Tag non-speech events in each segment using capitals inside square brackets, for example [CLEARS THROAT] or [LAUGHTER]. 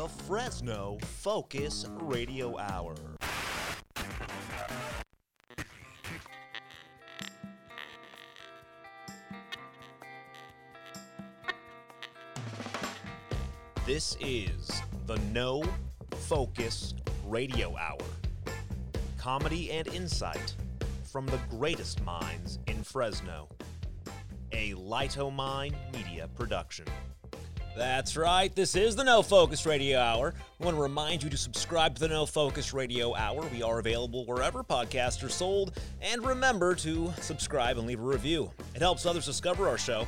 the Fresno Focus Radio Hour. This is the No Focus Radio Hour. Comedy and insight from the greatest minds in Fresno. A Lightomine Media production. That's right, this is the No Focus Radio Hour. I want to remind you to subscribe to the No Focus Radio Hour. We are available wherever podcasts are sold. And remember to subscribe and leave a review. It helps others discover our show.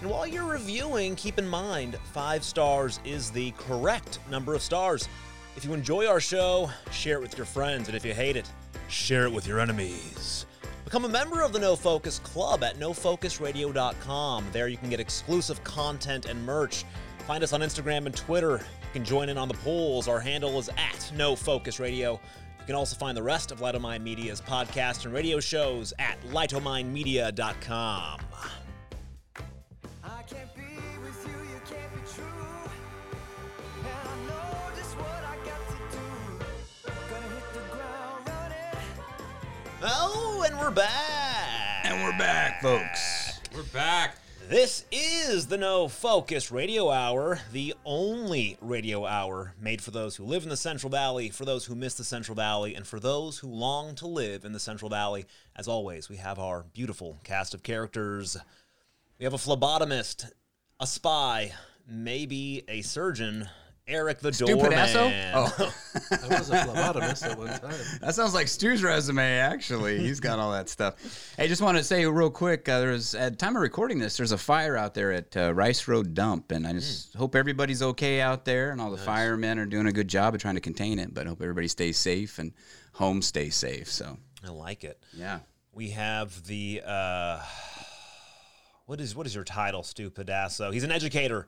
And while you're reviewing, keep in mind five stars is the correct number of stars. If you enjoy our show, share it with your friends. And if you hate it, share it with your enemies. Become a member of the No Focus Club at nofocusradio.com. There you can get exclusive content and merch. Find us on Instagram and Twitter. You can join in on the polls. Our handle is at No Focus Radio. You can also find the rest of Lightomine Media's podcast and radio shows at lightominemedia.com. Oh, and we're back. And we're back, folks. We're back. This is the No Focus Radio Hour, the only radio hour made for those who live in the Central Valley, for those who miss the Central Valley, and for those who long to live in the Central Valley. As always, we have our beautiful cast of characters. We have a phlebotomist, a spy, maybe a surgeon, Eric the Stupid asso? Doorman. Oh, [LAUGHS] I was a phlebotomist at one time. that sounds like Stu's resume, actually. He's got all that stuff. Hey, just want to say real quick uh, there's, at time of recording this, there's a fire out there at uh, Rice Road Dump. And I just hope everybody's okay out there and all the firemen are doing a good job of trying to contain it. But I hope everybody stays safe and home stays safe. So, I like it. yeah. We have the uh, what is what is your title, Stu Pedasso? He's an educator,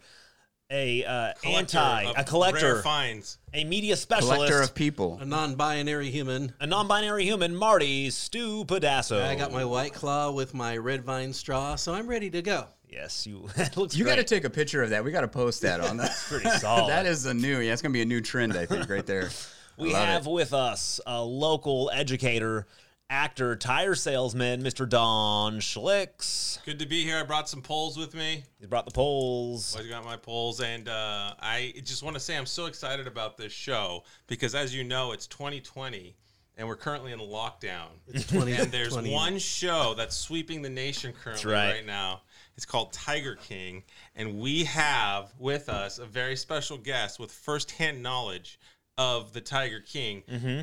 a uh, anti, of a collector, Rare finds. a media specialist, Collector of people. A non-binary human. a non-binary human, Marty Stu Pedasso. I got my white claw with my red vine straw, so I'm ready to go. yes, you. [LAUGHS] it looks You got to take a picture of that. We got to post that on that. pretty solid. [LAUGHS] that is a new, yeah, it's going to be a new trend, I think, right there. [LAUGHS] We Love have it. with us a local educator, actor, tire salesman, Mr. Don Schlicks. Good to be here. I brought some poles with me. He brought the poles. I got my poles, and uh, I just want to say I'm so excited about this show because, as you know, it's 2020 and we're currently in lockdown. It's 20. and there's 20. one show that's sweeping the nation currently right. right. now. It's called Tiger King, and we have with us a very special guest with firsthand knowledge of the Tiger King. Mm-hmm.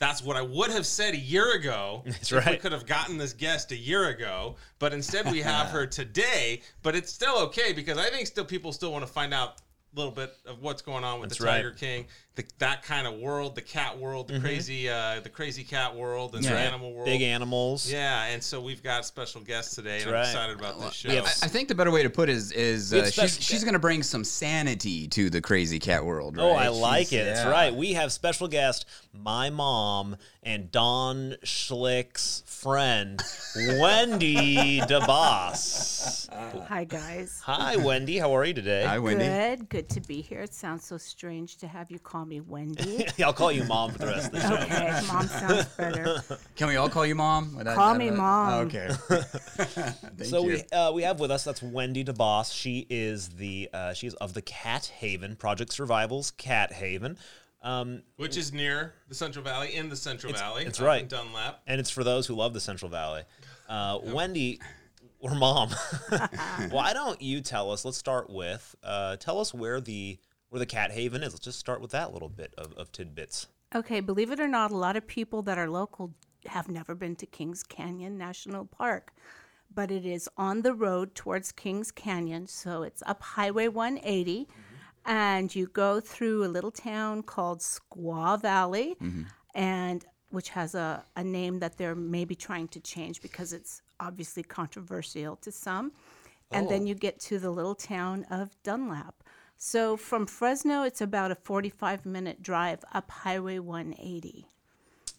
That's what I would have said a year ago. [LAUGHS] That's if We could have gotten this guest a year ago, but instead we have [LAUGHS] her today. But it's still okay because I think still people still want to find out a little bit of what's going on with That's the right. Tiger King, the, that kind of world, the cat world, the crazy, uh, the crazy cat world, and Yeah. the animal world. Big animals. Yeah, and so we've got special guests today, and right. I'm excited about this show. we have- I I think the better way to put it is, is uh, she's, she's going to bring some sanity to the crazy cat world. Right? Oh, I like She's- it. That's right. We have special guest, my mom and Don Schlick's friend, Wendy [LAUGHS] Debbas. Hi, guys. Hi, Wendy. How are you today? Hi, Wendy. Good. Good to be here. It sounds so strange to have you call me Wendy. [LAUGHS] I'll call you mom for the rest of the show. Okay, mom sounds better. [LAUGHS] Can we all call you mom? Would Call that- me that- Mom. Okay. [LAUGHS] Thank So you. we uh, we have with us that's Wendy Debbas. She is the uh, she's of the Cat Haven Project Survival's Cat Haven, um, which is near the Central Valley, in the Central Valley. it's right. Dunlap. and it's for those who love the Central Valley. Uh, Wendy or mom, why don't you tell us? Let's start with uh, tell us where the where the Cat Haven is. Let's just start with that little bit of, of tidbits. Okay, believe it or not, a lot of people that are local have never been to Kings Canyon National Park, but it is on the road towards Kings Canyon. So it's up Highway 180, and you go through a little town called Squaw Valley, and which has a, a name that they're maybe trying to change because it's obviously controversial to some. And then oh. you get to the little town of Dunlap. So from Fresno, it's about a 45 minute drive up Highway 180.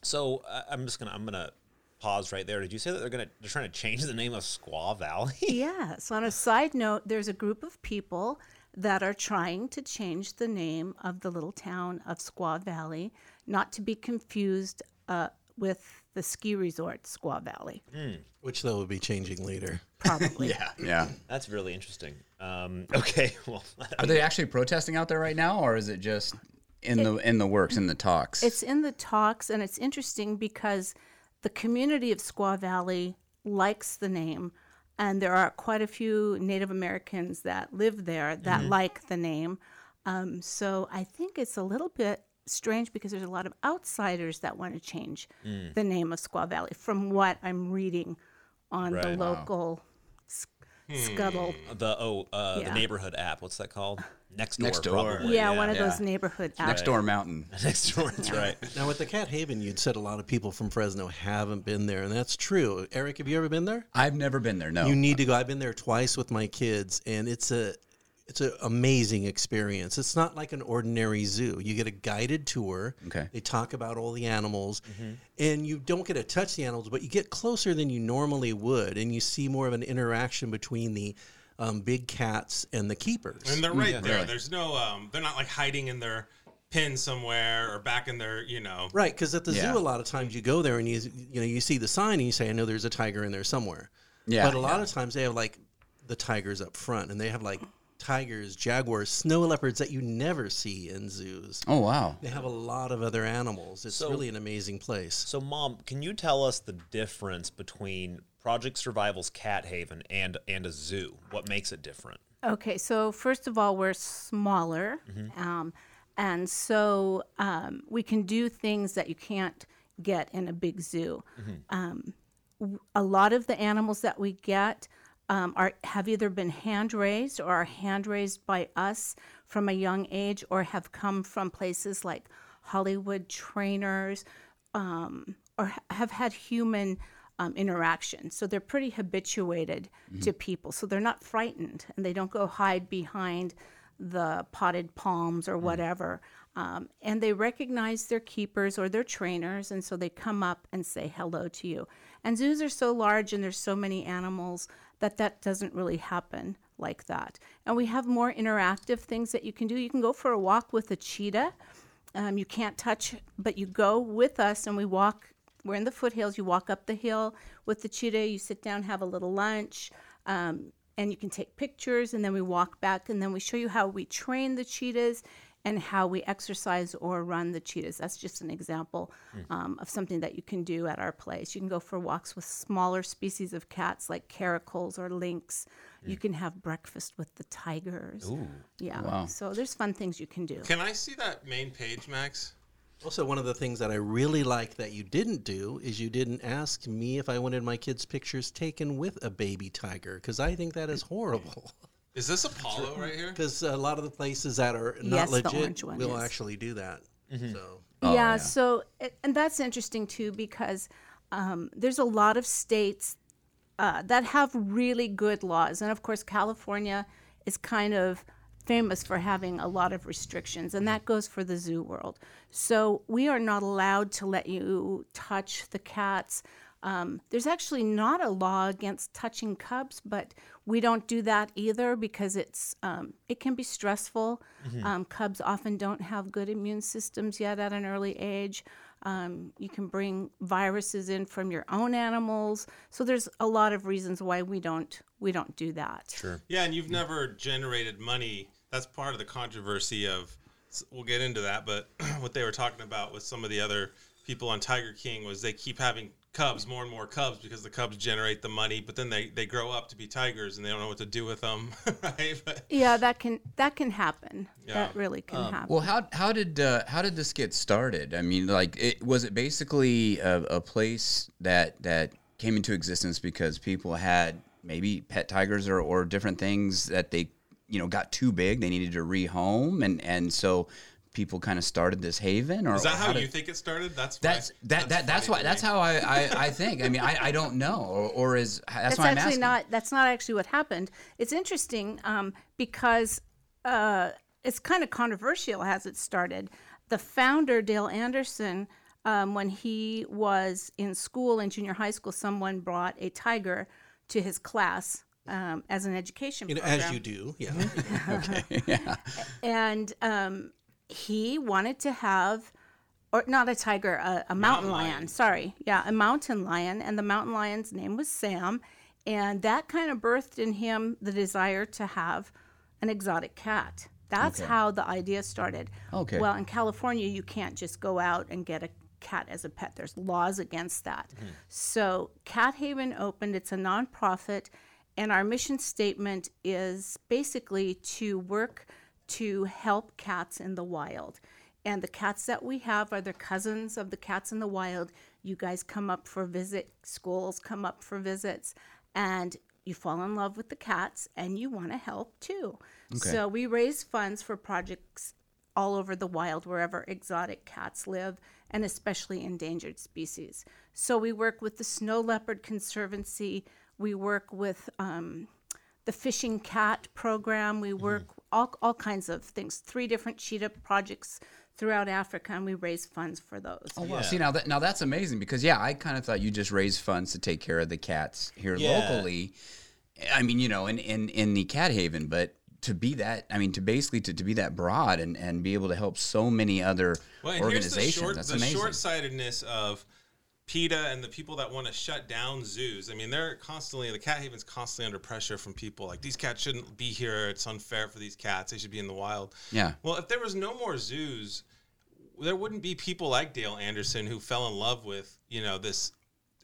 So uh, I'm just gonna I'm gonna pause right there. Did you say that they're gonna they're trying to change the name of Squaw Valley? [LAUGHS] Yes. On a side note, there's a group of people that are trying to change the name of the little town of Squaw Valley, not to be confused uh, with the ski resort Squaw Valley. Which though will be changing later. Probably. [LAUGHS] Yeah, yeah. That's really interesting. Um, okay, [LAUGHS] well, Are they actually protesting out there right now, or is it just in the in the works in the talks? It's in the talks, and it's interesting because the community of Squaw Valley likes the name, and there are quite a few Native Americans that live there that like the name. Um, so I think it's a little bit strange because there's a lot of outsiders that want to change the name of Squaw Valley, from what I'm reading on the Right. Wow. local s- scuttle. the oh, uh, the neighborhood app. What's that called? Next door. Next Door. probably, Yeah, one of yeah. those neighborhood apps. Next door mountain. [LAUGHS] Next door. That's right. Now, with the Cat Haven, you'd said a lot of people from Fresno haven't been there, and that's true. Eric, have you ever been there? I've never been there. No. You need to go. I've been there twice with my kids, and it's a it's an amazing experience. It's not like an ordinary zoo. You get a guided tour. Okay. They talk about all the animals, and you don't get to touch the animals, but you get closer than you normally would, and you see more of an interaction between the um, big cats and the keepers. And they're right Yeah, there. There's no, um, they're not like hiding in their pen somewhere or back in their, you know. Right, because at the Yeah. zoo, a lot of times you go there and you you know you see the sign and you say, "I know there's a tiger in there somewhere." Yeah, but a lot of times they have like the tigers up front, and they have like tigers, jaguars, snow leopards that you never see in zoos. Oh wow. They have a lot of other animals. It's So- really an amazing place. So, Mom, can you tell us the difference between Project Survival's Cat Haven and and a zoo? What makes it different? Okay, so first of all, we're smaller, um, and so um, we can do things that you can't get in a big zoo. Um, w- a lot of the animals that we get um, are have either been hand raised or are hand raised by us from a young age, or have come from places like Hollywood trainers, um, or ha- have had human um, interaction. So they're pretty habituated to people. So they're not frightened and they don't go hide behind the potted palms or whatever. Um, and they recognize their keepers or their trainers. And so they come up and say hello to you. And zoos are so large and there's so many animals that that doesn't really happen like that. And we have more interactive things that you can do. You can go for a walk with a cheetah. Um, you can't touch, but you go with us and we walk. We're in the foothills. You walk up the hill with the cheetah. You sit down, have a little lunch, um, and you can take pictures. And then we walk back, and then we show you how we train the cheetahs and how we exercise or run the cheetahs. That's just an example hmm. um, of something that you can do at our place. You can go for walks with smaller species of cats like caracals or lynx. You hmm. can have breakfast with the tigers. Yeah. Wow. So there's fun things you can do. Can I see that main page, Max? Also, one of the things that I really like that you didn't do is you didn't ask me if I wanted my kids' pictures taken with a baby tiger because I think that is hmm. horrible. [LAUGHS] Is this Apollo right here? Because a lot of the places that are not Yes, the legit orange one will is. actually do that. So Oh, yeah, yeah. so it- and that's interesting too because um, there's a lot of states uh, that have really good laws, and of course California is kind of famous for having a lot of restrictions, and that goes for the zoo world. So we are not allowed to let you touch the cats. Um, there's actually not a law against touching cubs, but we don't do that either because it's um, it can be stressful. Um, cubs often don't have good immune systems yet at an early age. Um, you can bring viruses in from your own animals, so there's a lot of reasons why we don't we don't do that. Sure. Yeah, and you've never generated money. That's part of the controversy of. We'll get into that, but [CLEARS THROAT] what they were talking about with some of the other people on Tiger King was they keep having cubs, more and more cubs, because the cubs generate the money. But then they they grow up to be tigers, and they don't know what to do with them, [LAUGHS] right? But, Yeah, that can that can happen. Yeah. That really can happen. Well, how how did uh, how did this get started? I mean, like, it, was it basically a, a place that that came into existence because people had maybe pet tigers or, or different things that they you know got too big, they needed to rehome, and and so people kind of started this haven. Or is that how did- you think it started? That's That's why- that, that that's funny why that's how I, I, I think. I mean, I, I don't know, or, or is that's, that's why I'm actually asking. not that's not actually what happened it's interesting um, because uh, it's kind of controversial as it started the founder dale anderson um, when he was in school in junior high school someone brought a tiger to his class um, as an education You know, program. as you do, yeah. [LAUGHS] Okay yeah. and um, he wanted to have or not a tiger a, a mountain, lion. lion. sorry. Yeah a mountain lion. And the mountain lion's name was sam. And that kind of birthed in him the desire to have an exotic cat. That's how the idea started. Okay. well in california you can't just go out and get a cat as a pet. There's laws against that. Mm-hmm. So cat haven opened. It's a nonprofit. And our mission statement is basically to work to help cats in the wild. And the cats that we have are the cousins of the cats in the wild. You guys come up for visit, schools come up for visits, and you fall in love with the cats and you want to help too. So we raise funds for projects all over the wild, wherever exotic cats live, and especially endangered species. So we work with the Snow Leopard Conservancy. We work with um, the Fishing Cat program. We mm-hmm. work all, all kinds of things, three different cheetah projects throughout Africa, and we raise funds for those. Oh wow! See now that now that's amazing because yeah, I kind of thought you just raise funds to take care of the cats here Yeah. locally. I mean, you know, in in in the cat haven, but to be that, I mean, to basically to, to be that broad and and be able to help so many other Well, and here's the organizations, short, that's the amazing. short-sightedness of PETA and the people that want to shut down zoos. I mean, they're constantly the cat haven's constantly under pressure from people like these cats shouldn't be here. It's unfair for these cats. They should be in the wild. Yeah. Well, if there was no more zoos, there wouldn't be people like Dale Anderson who fell in love with you know this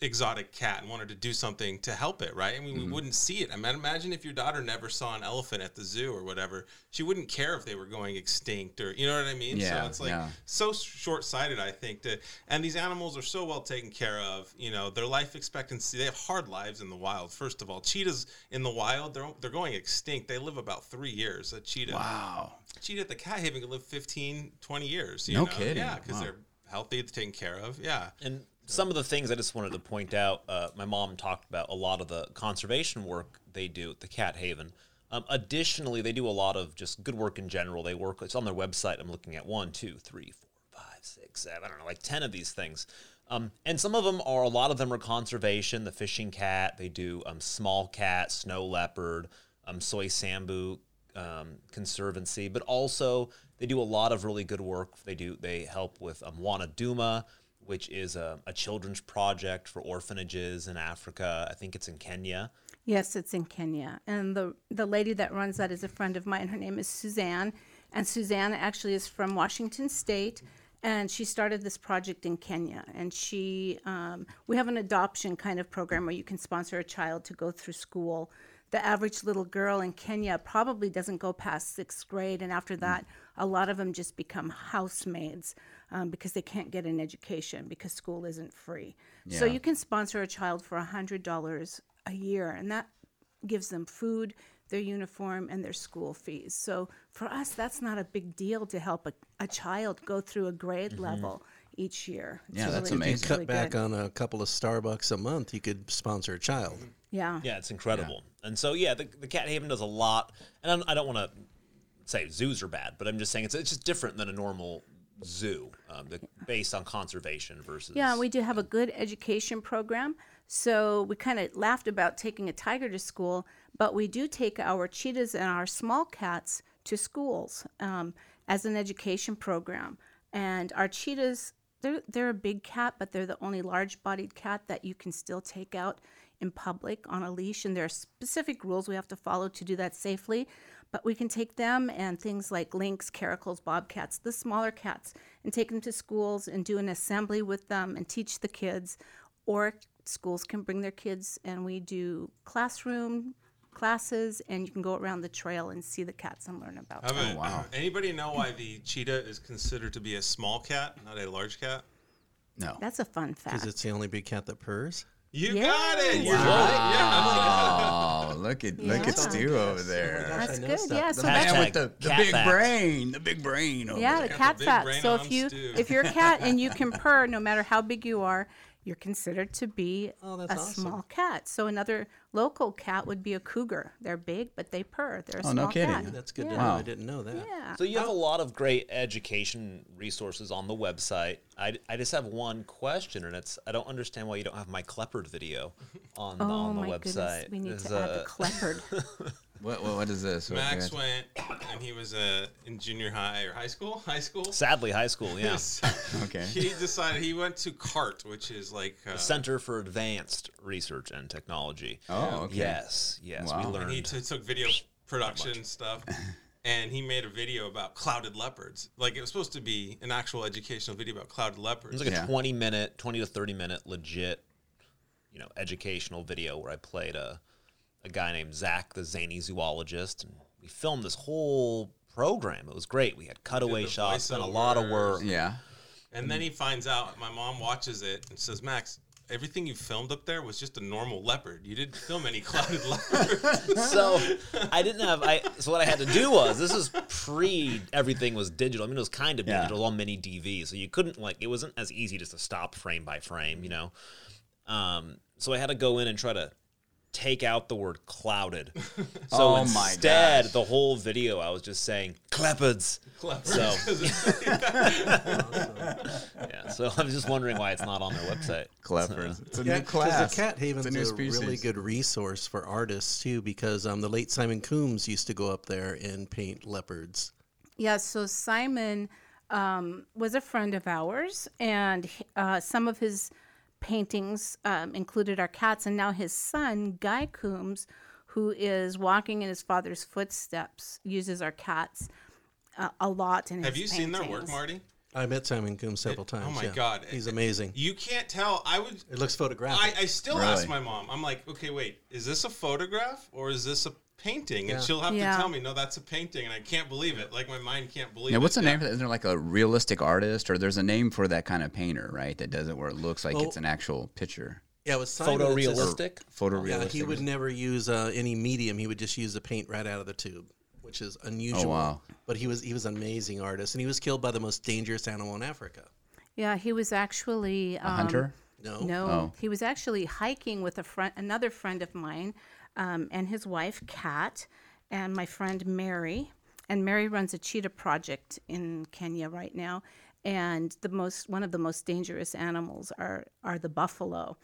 exotic cat and wanted to do something to help it, right? I mean, Mm-hmm. we wouldn't see it. I mean, imagine if your daughter never saw an elephant at the zoo or whatever. She wouldn't care if they were going extinct or, you know what I mean? Yeah, so it's like yeah. so short-sighted, I think. To, and these animals are so well taken care of. You know, their life expectancy, they have hard lives in the wild. First of all, cheetahs in the wild, they're, they're going extinct. They live about three years, a cheetah. wow. Cheetah at the cat haven can live 15, 20 years. You No know? kidding. Yeah, because Wow. they're healthy, they're taken care of. Yeah. And some of the things I just wanted to point out, uh, my mom talked about a lot of the conservation work they do at the Cat Haven. Um, additionally, they do a lot of just good work in general. They work, it's on their website. I'm looking at one, two, three, four, five, six, seven, I don't know, like 10 of these things. Um, and some of them are, a lot of them are conservation, the fishing cat, they do um, small cat, snow leopard, um, Soysambu um, conservancy, but also they do a lot of really good work. They do, they help with um, Wana Duma, which is a, a children's project for orphanages in Africa. I think it's in Kenya. Yes, it's in Kenya. And the, the lady that runs that is a friend of mine. Her name is Suzanne. And Suzanne actually is from Washington State. And she started this project in Kenya. And she, um, we have an adoption kind of program where you can sponsor a child to go through school. The average little girl in Kenya probably doesn't go past sixth grade. And after that, a lot of them just become housemaids um, because they can't get an education because school isn't free. So you can sponsor a child for $100 a year. And that gives them food, their uniform, and their school fees. So for us, that's not a big deal to help a, a child go through a grade level each year. It's Yeah, that's really- amazing. it's Cut really back good. on a couple of Starbucks a month, you could sponsor a child. Yeah. Yeah, it's incredible. And so, yeah, the, the Cat Haven does a lot. And I'm, I don't want to say zoos are bad, but I'm just saying it's, it's just different than a normal zoo um, the, based on conservation versus. Yeah, we do have a good education program. So we kind of laughed about taking a tiger to school, but we do take our cheetahs and our small cats to schools um, as an education program. And our cheetahs, they're, they're a big cat, but they're the only large bodied cat that you can still take out in public on a leash. And there are specific rules we have to follow to do that safely. But we can take them and things like lynx, caracals, bobcats, the smaller cats, and take them to schools and do an assembly with them and teach the kids. Or schools can bring their kids and we do classroom classes and you can go around the trail and see the cats and learn about How them. about- oh, wow. Anybody know why the cheetah is considered to be a small cat, not a large cat? No. That's a fun fact. Because it's the only big cat that purrs. You Yeah. got it. You're Wow. right. Yeah. Oh, [LAUGHS] look at look at Yeah. Stu over there. gosh, That's good. stuff. Yeah, The so that's man with the, the big facts. brain, the big brain. Over Yeah, there. the Got cat the big So if you stew. if you're a cat and you [LAUGHS] can purr no matter how big you are, you're considered to be Oh, that's a awesome. small cat. So another local cat would be a cougar. They're big, but they purr. They're a Oh, no small kidding. cat. That's good to know. I didn't know that. Yeah. So you have a lot of great education resources on the website. I, I just have one question, and it's I don't understand why you don't have my Cleopard video on the, Oh on the my website. goodness, we need Is, to add the Cleopard. [LAUGHS] What, what, what is this? What- Max what- went and he was uh, in junior high or high school. High school. Sadly, high school, yeah. [LAUGHS] Okay. He decided he went to CART, which is like uh, Center for Advanced Research and Technology. Oh, okay. Yes, yes, Wow. we And learned. and he t- took video production stuff. And he made a video about clouded leopards. Like it was supposed to be an actual educational video about clouded It leopards. was like a 20 minute, 20 to 30 minute legit, you know, educational video where I played a, a guy named Zach, the zany zoologist, and we filmed this whole program. It was great. We had cutaway the shots, spent a lot of work. Yeah. And then he finds out, my mom watches it and says, Max, everything you filmed up there was just a normal leopard. You didn't film any clouded [LAUGHS] leopards. So I didn't have I. So what I had to do was this is pre everything was digital. I mean, it was kind of Yeah. digital, all mini DV. So you couldn't like it wasn't as easy just to stop frame by frame, you know. Um, so I had to go in and try to take out the word clouded. [LAUGHS] So Oh my instead, gosh. the whole video I was just saying cleopards. So [LAUGHS] yeah, so I'm just wondering why it's not on their website. Clever. It's a Yeah, new class. the Cat Haven's It's a, a really good resource for artists too, because um, the late Simon Combes used to go up there and paint leopards. Yeah, so Simon um, was a friend of ours, and uh, some of his paintings um, included our cats. And now his son, Guy Combes, who is walking in his father's footsteps, uses our cats uh, a lot in Have his you seen their work. Marty? I met Simon Combes several It- times. oh my yeah. God. he's It- amazing. You can't tell. I would. It looks photographic. I, I still Really? ask my mom. I'm like, okay, wait, is this a photograph or is this a painting? And she'll have Yeah. to tell me, no, that's a painting, and I can't believe it. Like my mind can't believe Yeah, it. what's the name for that? Isn't there like a realistic artist, or there's a name for that kind of painter, right? That does it where it looks like Well- it's an actual picture, yeah, with Simon, it's just- Photorealistic. photorealistic. Yeah, he would never use uh, any medium. He would just use the paint right out of the tube, which is unusual. Oh, wow. But he was he was an amazing artist, and he was killed by the most dangerous animal in Africa. Yeah, he was actually a um, hunter. No, No, Oh. he was actually hiking with a friend, another friend of mine, um, and his wife Kat, and my friend Mary. And Mary runs a cheetah project in Kenya right now. And the most, one of the most dangerous animals are are the buffalo.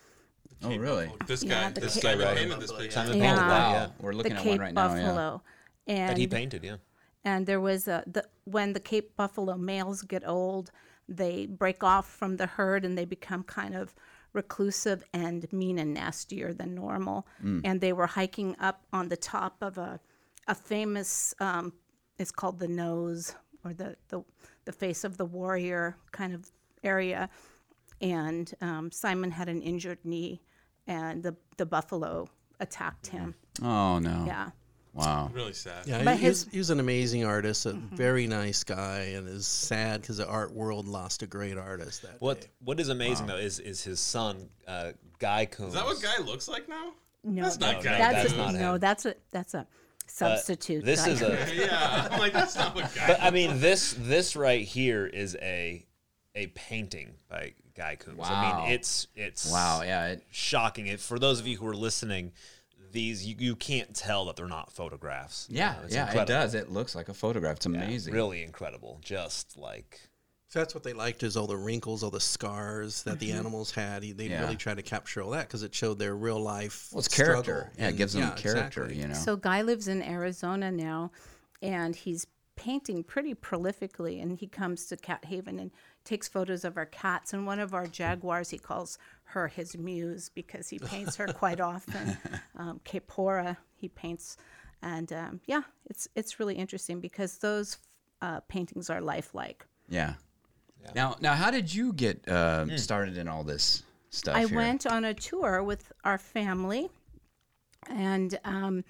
Oh, really? This guy, the this Cape guy that Buffalo. painted this picture. Simon Yeah. painted Wow. yeah. We're looking the at Cape one right now. Yeah. buffalo. And That he painted, yeah. and there was a the when the Cape Buffalo males get old, they break off from the herd and they become kind of reclusive and mean and nastier than normal. And they were hiking up on the top of a a famous um, it's called the nose or the, the the face of the warrior kind of area. And um, Simon had an injured knee, and the the buffalo attacked him. Oh no. Yeah. Wow. Really sad. Yeah, But he, he was, his- Mm-hmm. he was an amazing artist, a very nice guy, and is sad because the art world lost a great artist that What day. What is amazing though is is his son, uh, Guy Combes. Is that what Guy looks like now? No, That's not No, Guy. no, that's that's a, not no, him. that's a that's a substitute. This guy. is a. [LAUGHS] yeah, I'm like that's not what Guy. But I mean, this this right here is a a painting by Guy Combes. I Wow. mean, it's it's Wow. Yeah. It, shocking. It, for those of you who are listening, these you, you can't tell that they're not photographs. You yeah. know, it's Yeah. It does. It looks like a photograph. It's Yeah, amazing. really incredible. Just like So that's what they liked is all the wrinkles, all the scars that the mm-hmm. animals had. They Yeah. really tried to capture all that because it showed their real life. Well, it's character. Yeah. It gives them yeah, character. exactly. You know. So Guy lives in Arizona now, and he's painting pretty prolifically. And he comes to Cat Haven and takes photos of our cats. And one of our jaguars, he calls her his muse because he paints her quite [LAUGHS] often. Um, Capora, he paints, and um, yeah, it's it's really interesting because those uh, paintings are lifelike. yeah. Now, now, how did you get uh, started in all this stuff? I here? went on a tour with our family, and um,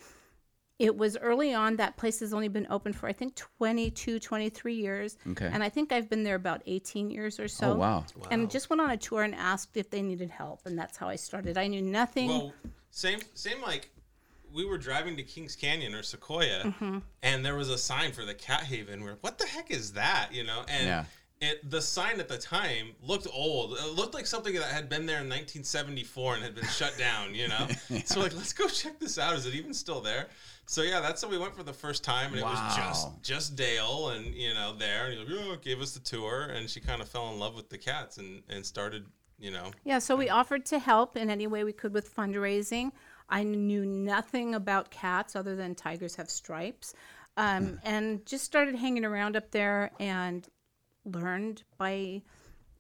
it was early on. That place has only been open for, I think, 22, 23 years. Okay. And I think I've been there about 18 years or so. Oh wow. And just went on a tour and asked if they needed help. And that's how I started. I knew nothing. Well, same same like we were driving to Kings Canyon or Sequoia, Mm-hmm. and there was a sign for the Cat Haven. We're what the heck is that? You know, and Yeah. It the sign at the time looked old. It looked like something that had been there in 1974 and had been shut down. You know, [LAUGHS] so like let's go check this out. Is it even still there? So yeah, that's how we went for the first time, and it was just just Dale, and you know there, and he like, oh, gave us the tour, and she kind of fell in love with the cats and and started, you know, Yeah, so we offered to help in any way we could with fundraising. I knew nothing about cats other than tigers have stripes, um, and just started hanging around up there and learned by,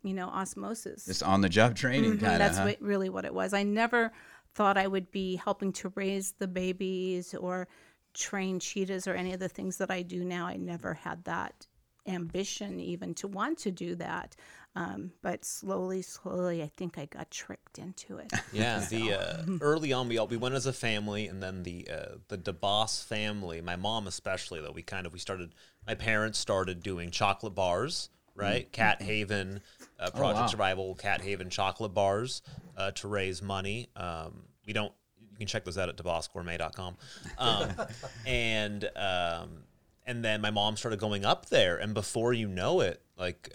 you know, osmosis. Just on the job training Mhm, kind of. That's what, really what it was. I never thought I would be helping to raise the babies or train cheetahs or any of the things that I do now. I never had that ambition even to want to do that. Um, but slowly, slowly, I think I got tricked into it. [LAUGHS] Yeah, the uh, [LAUGHS] early on we all we went as a family, and then the uh, the Debbas family, my mom especially, though we kind of we started. My parents started doing chocolate bars, right? Cat Haven, uh, Project wow. Survival, Cat Haven chocolate bars uh, to raise money. Um, we don't. You can check those out at DebbasGourmet.com. Um, [LAUGHS] and um, and then my mom started going up there, and before you know it, like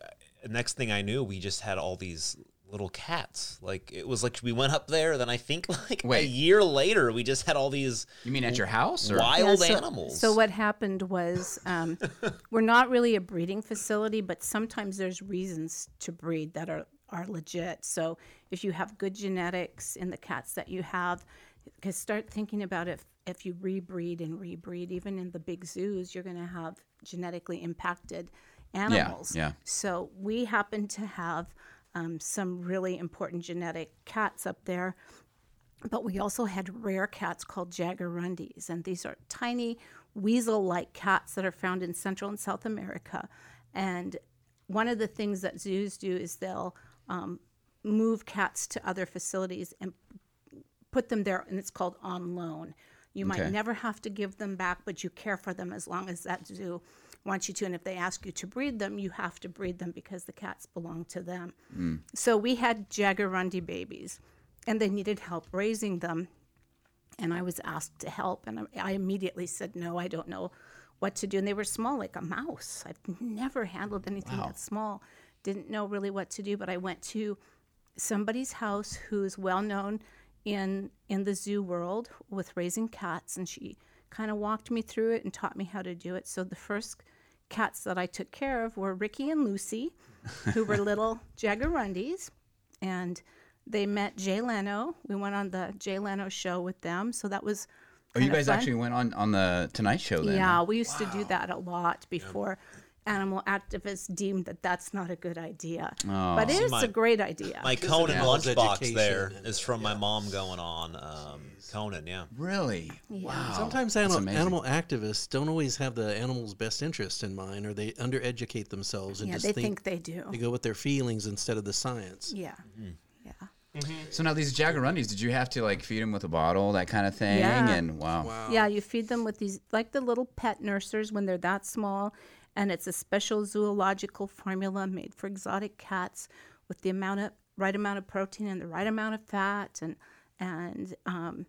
next thing I knew, we just had all these little cats. Like it was like we went up there, then I think [LAUGHS] like a year later, we just had all these You mean at your house? Or? wild Yeah, so, animals. So what happened was um, [LAUGHS] we're not really a breeding facility, but sometimes there's reasons to breed that are are legit. So if you have good genetics in the cats that you have, because start thinking about if if you rebreed and rebreed, even in the big zoos, you're going to have genetically impacted animals. yeah. yeah. So we happen to have um, some really important genetic cats up there but we also had rare cats called jaguarundis, and these are tiny weasel-like cats that are found in Central and South America. And one of the things that zoos do is they'll um, move cats to other facilities and put them there, and it's called on loan. You might never have to give them back, but you care for them as long as that zoo wants you to. And if they ask you to breed them, you have to breed them because the cats belong to them. Mm. So we had Jaguarundi babies, and they needed help raising them. And I was asked to help, and I, I immediately said, No, I don't know what to do. And they were small, like a mouse. I've never handled anything that small, didn't know really what to do. But I went to somebody's house who's well known in in the zoo world with raising cats and she kind of walked me through it and taught me how to do it so the first cats that i took care of were ricky and lucy who were [LAUGHS] little jaguarundis and they met jay leno we went on the jay leno show with them so that was Oh, you guys fun. actually went on on the Tonight Show then? Yeah, we used to do that a lot before animal activists deemed that that's not a good idea. but it is My- a great idea. my Conan lunchbox there is there and- is from my mom going on um, Conan. Yeah. Really? Wow. Sometimes animal, animal activists don't always have the animal's best interest in mind, or they undereducate themselves and yeah, just they think, think they do. they go with their feelings instead of the science. Yeah. Mm-hmm. Yeah. So now these jaguarundis, did you have to like feed them with a bottle, that kind of thing? Yeah. And wow. Yeah, you feed them with these, like the little pet nursers when they're that small. And it's a special zoological formula made for exotic cats with the amount of right amount of protein and the right amount of fat. And, and um,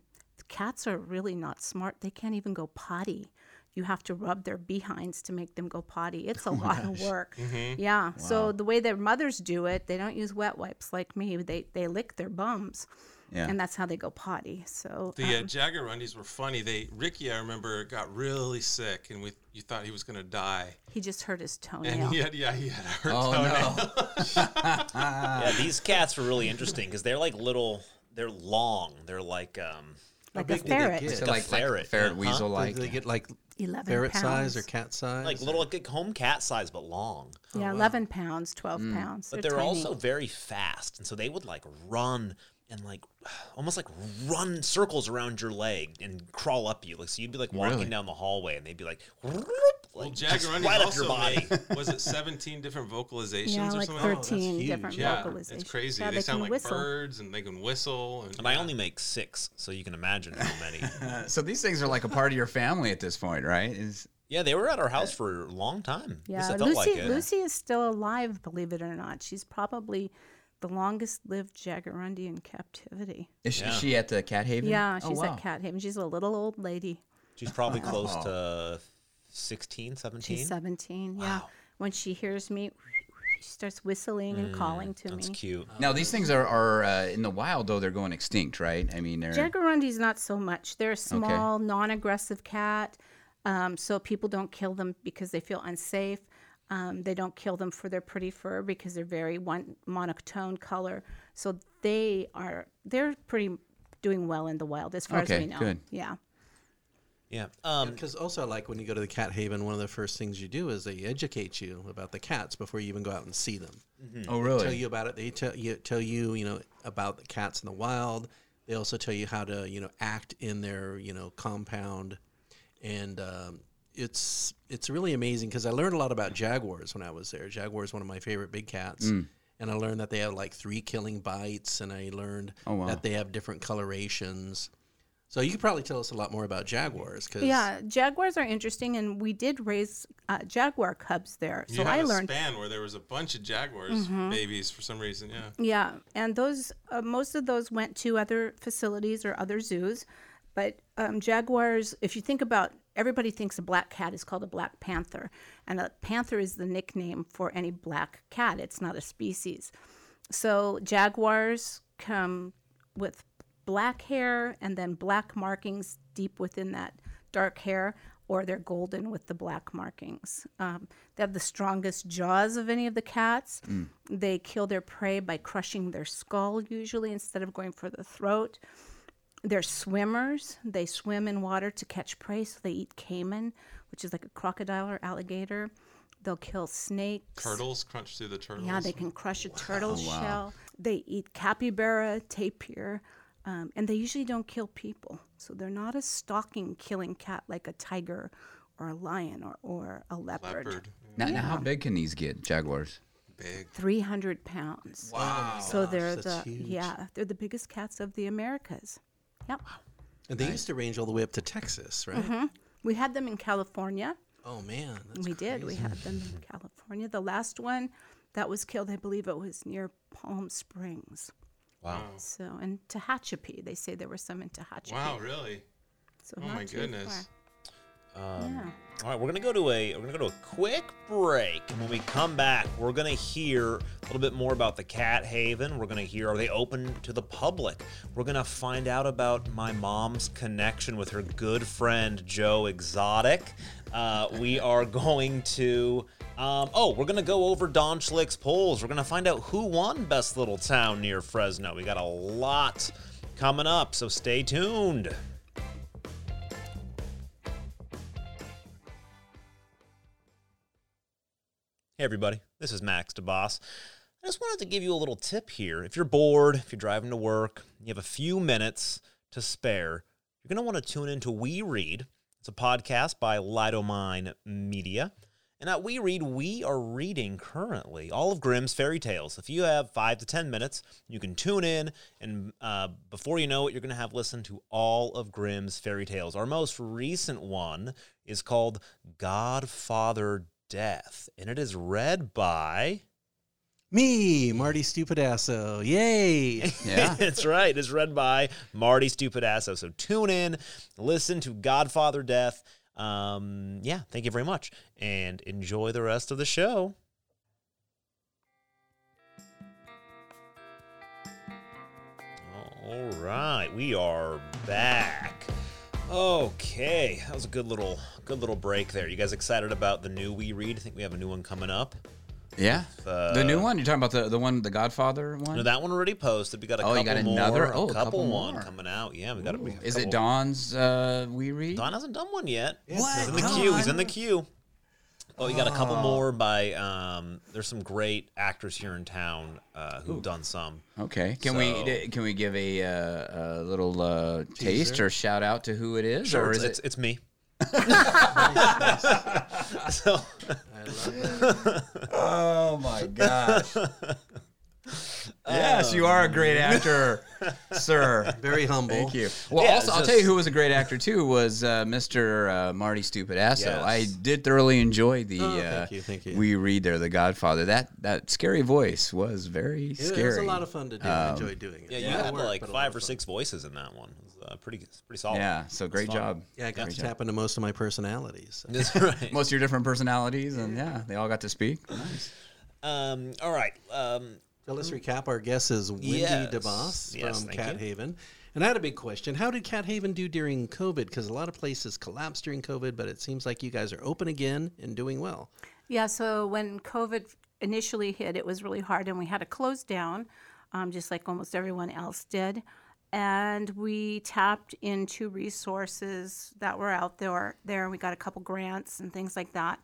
cats are really not smart. They can't even go potty. You have to rub their behinds to make them go potty. It's a [LAUGHS] lot of work. Yeah. So the way their mothers do it, they don't use wet wipes like me. They they lick their bums, Yeah. and that's how they go potty. So The uh, um, Jaguarundis were funny. They Ricky, I remember, got really sick, and we you thought he was gonna die, he just hurt his and toenail. he had yeah he had a hurt Oh toenail. no. [LAUGHS] [LAUGHS] yeah, these cats were really interesting because they're like little. They're long. They're like um, like a big they ferret. get? So a ferret, like ferret weasel Do like. they get like 11 ferret pounds. size or cat size? like little like home cat size but long. Yeah, 11 pounds, 12 Mm. pounds. But they're they're tiny. also very fast, and so they would like run and like [SIGHS] almost like run circles around your leg and crawl up you. Like so, you'd be like walking Really? down the hallway, and they'd be like, [LAUGHS] Well, like just Jaguarundis right up also your body. made [LAUGHS] was it seventeen different vocalizations yeah, or like something? 13 huge. different Yeah, vocalizations. it's crazy. Yeah, they, they sound can like whistle. birds, and they can whistle. And, And I only make six, so you can imagine how many. [LAUGHS] So these things are like a part of your family at this point, right? Is yeah, they were at our house for a long time. At least Yeah, it felt Lucy, like it. Lucy is still alive, believe it or not. She's probably the longest lived Jaguarundi in captivity. is she, Yeah. she at the Cat Haven? Yeah, Oh, she's wow. at Cat Haven. She's a little old lady. She's probably close to 16, 17. She's 17. Yeah. When she hears me, she starts whistling and calling to That's me. That's cute. Now these things are, are uh, in the wild though they're going extinct, right? I mean they're Jaguarundis not so much. They're a small, non-aggressive cat, um, so people don't kill them because they feel unsafe. Um, they don't kill them for their pretty fur because they're very one monotone color. So they are they're pretty doing well in the wild as far as we know. good. Yeah. Yeah. Um, Because also, like when you go to the cat haven, one of the first things you do is they educate you about the cats before you even go out and see them. Oh really? Tell you about it. They tell you tell you you know about the cats in the wild. They also tell you how to you know act in their you know compound, and um, it's it's really amazing because I learned a lot about jaguars when I was there. Jaguar is one of my favorite big cats. Mm. And I learned that they have like three killing bites, and I learned Oh, wow. that they have different colorations. So you could probably tell us a lot more about jaguars, because Yeah, jaguars are interesting, and we did raise uh, jaguar cubs there. So you had I a learned span where there was a bunch of jaguars babies for some reason. Yeah. Yeah, and those uh, most of those went to other facilities or other zoos, but um, jaguars. If you think about, everybody thinks a black cat is called a black panther, and a panther is the nickname for any black cat. It's not a species. So jaguars come with black hair and then black markings deep within that dark hair, or they're golden with the black markings. Um, they have the strongest jaws of any of the cats. They kill their prey by crushing their skull, usually, instead of going for the throat. They're swimmers. They swim in water to catch prey, so they eat caiman, which is like a crocodile or alligator. They'll kill snakes. Turtles crunch through the turtles. Yeah, they can crush a turtle shell. They eat capybara, tapir, um, and they usually don't kill people. So they're not a stalking, killing cat like a tiger or a lion or, or a leopard. leopard. Now, now how big can these get, jaguars? Big. 300 pounds. Wow. So they're that's the, huge. yeah, they're the biggest cats of the Americas. Yep. and they used to range all the way up to Texas, right? Mm-hmm. We had them in California. Oh man, that's we did. We had them in California. The last one that was killed, I believe it was near Palm Springs. wow. So, and Tehachapi, they say there were some in Tehachapi. Wow, really? So Oh my goodness. far. Yeah. All right, we're gonna go to a we're gonna go to a quick break, and when we come back, we're gonna hear a little bit more about the Cat Haven. We're gonna hear are they open to the public? We're gonna find out about my mom's connection with her good friend Joe Exotic. Uh, we are going to um, oh, we're gonna go over Don Schlick's polls. We're gonna find out who won Best Little Town near Fresno. We got a lot coming up, so stay tuned. Hey, everybody, this is Max Debbas. I just wanted to give you a little tip here. If you're bored, if you're driving to work, you have a few minutes to spare, you're going to want to tune into We Read. It's a podcast by Lidomine Media. And at We Read, we are reading currently all of Grimm's fairy tales. If you have five to 10 minutes, you can tune in, and uh, before you know it, you're going to have listened to all of Grimm's fairy tales. Our most recent one is called Godfather Death, and it is read by. me, Marty Stupidasso. Yay! [LAUGHS] Yeah. That's right. It's read by Marty Stupidasso. So tune in, listen to Godfather Death. Um, yeah, thank you very much, and enjoy the rest of the show. All right, we are back. Okay, that was a good little good little break there. You guys excited about the new We Read? I think we have a new one coming up. Yeah. Uh, the new one? You're talking about the, the one, the Godfather one? No, that one already posted. We got a Oh, you couple got more. another- oh, a a couple, couple one more. coming out. Yeah, we got a. we a Is it couple. Don's uh, We Read? Don hasn't done one yet. What? He's in the Don? queue. He's in the queue. Oh, you got a couple more by. Um, there's some great actors here in town uh, who've done some. Okay. Can So- we can we give a, uh, a little uh, taste or shout out to who it is? Sure, or it's, is it's, it? it's me. [LAUGHS] [LAUGHS] so, Oh my gosh. [LAUGHS] [LAUGHS] yes, you are a great actor, [LAUGHS] sir. Very humble. Thank you. Well, Yeah, also, it's I'll tell you who was a great actor too was uh, Mr. Uh, Marty Stupidasso. Yes. I did thoroughly enjoy the. Oh, uh, you, thank you. We read there, The Godfather. That that scary voice was very It scary. It was a lot of fun to do. I enjoyed doing it. yeah, you A lot of had work, like but a lot five or six voices in that one. It was uh, pretty, pretty solid. Yeah, so great fun. job. Yeah, I got Great to job. tap into most of my personalities. so. [LAUGHS] That's right. Most of your different personalities, and yeah, they all got to speak. Nice. Um, all right. Um, So let's recap. Our guest is Wendy Yes. Debbas Yes, from Cat you. Haven. And I had a big question. How did Cat Haven do during COVID? Because a lot of places collapsed during COVID, but it seems like you guys are open again and doing well. Yeah, so when COVID initially hit, it was really hard, and we had to close down, um, just like almost everyone else did. And we tapped into resources that were out there. There, we got a couple grants and things like that.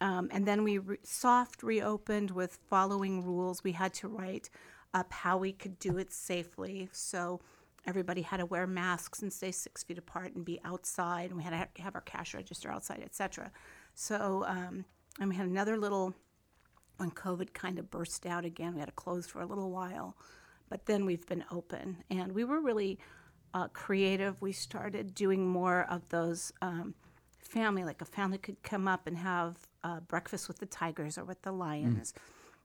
Um, and then we re- soft reopened with following rules. We had to write up how we could do it safely. So everybody had to wear masks and stay six feet apart and be outside. And we had to have our cash register outside, etc. So um, and we had another little when COVID kind of burst out again. We had to close for a little while, but then we've been open, and we were really uh, creative. We started doing more of those um, family, like a family could come up and have uh, breakfast with the tigers or with the lions.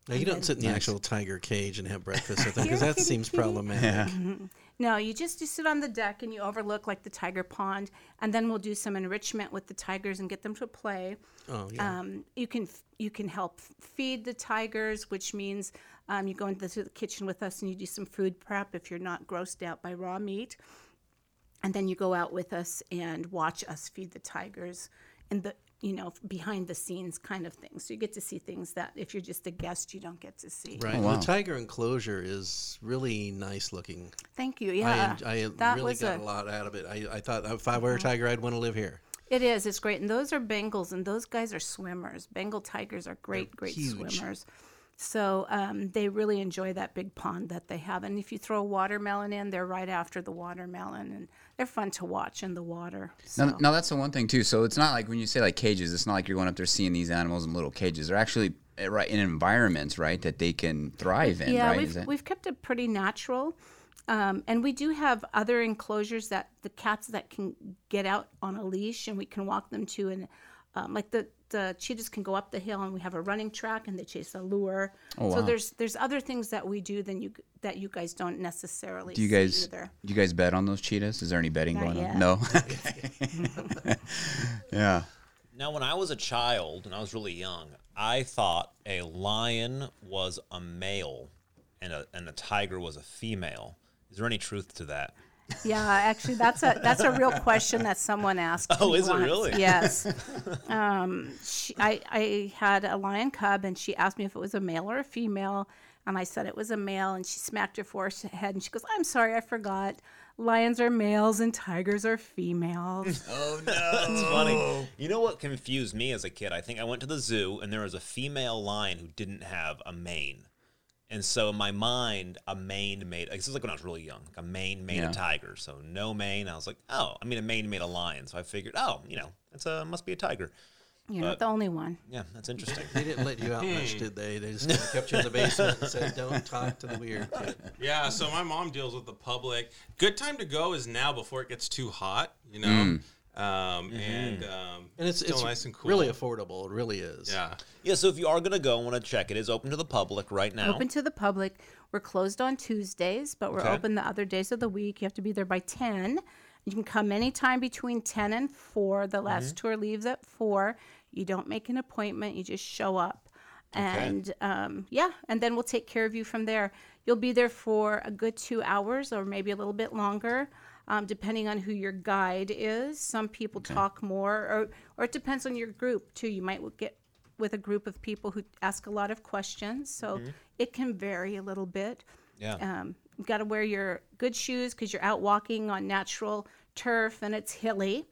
Now, you don't sit in the actual tiger cage and have breakfast with [LAUGHS] them because Here, that kitty, seems kitty. problematic. No, you just you sit on the deck and you overlook like the tiger pond, and then we'll do some enrichment with the tigers and get them to play. Oh, yeah. Um, you can you can help feed the tigers, which means um, you go into the kitchen with us and you do some food prep if you're not grossed out by raw meat, and then you go out with us and watch us feed the tigers in the you know behind the scenes kind of thing. So you get to see things that if you're just a guest you don't get to see. right. Oh, wow. The tiger enclosure is really nice looking. Thank you. I, Yeah, en- I that really was got a- a, lot out of it. I, I thought if I were a uh-huh. tiger, I'd want to live here. It is. It's great. And those are Bengals, and those guys are swimmers. Bengal tigers are great, great huge. swimmers. So um, they really enjoy that big pond that they have. And if you throw a watermelon in, they're right after the watermelon, and they're fun to watch in the water. So. Now, now that's the one thing too. So it's not like when you say like cages, it's not like you're going up there seeing these animals in little cages. They're actually uh, right in environments, right, that they can thrive in. yeah, right? we've, that- we've kept it pretty natural. Um, and we do have other enclosures that the cats that can get out on a leash and we can walk them to. And um, like the, the cheetahs can go up the hill and we have a running track and they chase a lure. Oh, so wow. there's there's other things that we do than you that you guys don't necessarily do you see guys either. do you guys bet on those cheetahs? Is there any betting Not going yet. on? No. [LAUGHS] [LAUGHS] Yeah. Now, when I was a child and I was really young, I thought a lion was a male and a, and a tiger was a female. Is there any truth to that? Yeah, actually, that's a that's a real question that someone asked. Oh, me is it really? Yes. [LAUGHS] um, she, I I had a lion cub, and she asked me if it was a male or a female, and I said it was a male, and she smacked her forehead, and she goes, "I'm sorry, I forgot. Lions are males and tigers are females." [LAUGHS] Oh no, that's funny. You know what confused me as a kid? I think I went to the zoo and there was a female lion who didn't have a mane. And so in my mind, a mane made this is like when I was really young. Like a mane made Yeah. a tiger. So no mane. I was like, oh, I mean a mane made a lion. So I figured, oh, you know, it's a must be a tiger. You're not the only one. Yeah, that's interesting. They didn't let you out much, did they? They just kinda kept you in the basement and said, "Don't talk to the weird kid." Yeah, so my mom deals with the public. Good time to go is now before it gets too hot, you know. Mm. Um, And um, And it's still it's nice and cool. really affordable. It really is. yeah. yeah, so if you are gonna go and want to check, it is open to the public right now. Open to the public. We're closed on Tuesdays, but we're Okay. open the other days of the week. You have to be there by 10. You can come anytime between 10 and 4. The last tour leaves at 4. You don't make an appointment, you just show up. And um, yeah, and then we'll take care of you from there. You'll be there for a good two hours or maybe a little bit longer, um, depending on who your guide is. Some people talk more, or, or it depends on your group too. You might get with a group of people who ask a lot of questions, so it can vary a little bit. Yeah. Um, you got to wear your good shoes because you're out walking on natural turf and it's hilly.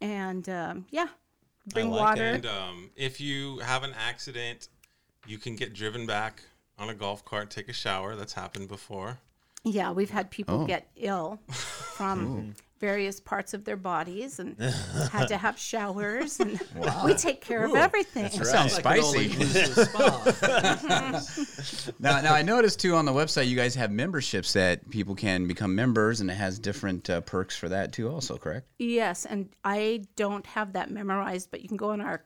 And um, yeah, bring like water. And um, if you have an accident, you can get driven back on a golf cart, take a shower. That's happened before. Yeah, we've had people Oh. get ill from various parts of their bodies and [LAUGHS] had to have showers. And we take care of everything. That Sounds Like an spicy. all-inclusive [LAUGHS] spa. now, now I noticed too on the website you guys have memberships that people can become members, and it has different uh, perks for that too. Also, correct? Yes, and I don't have that memorized, but you can go on our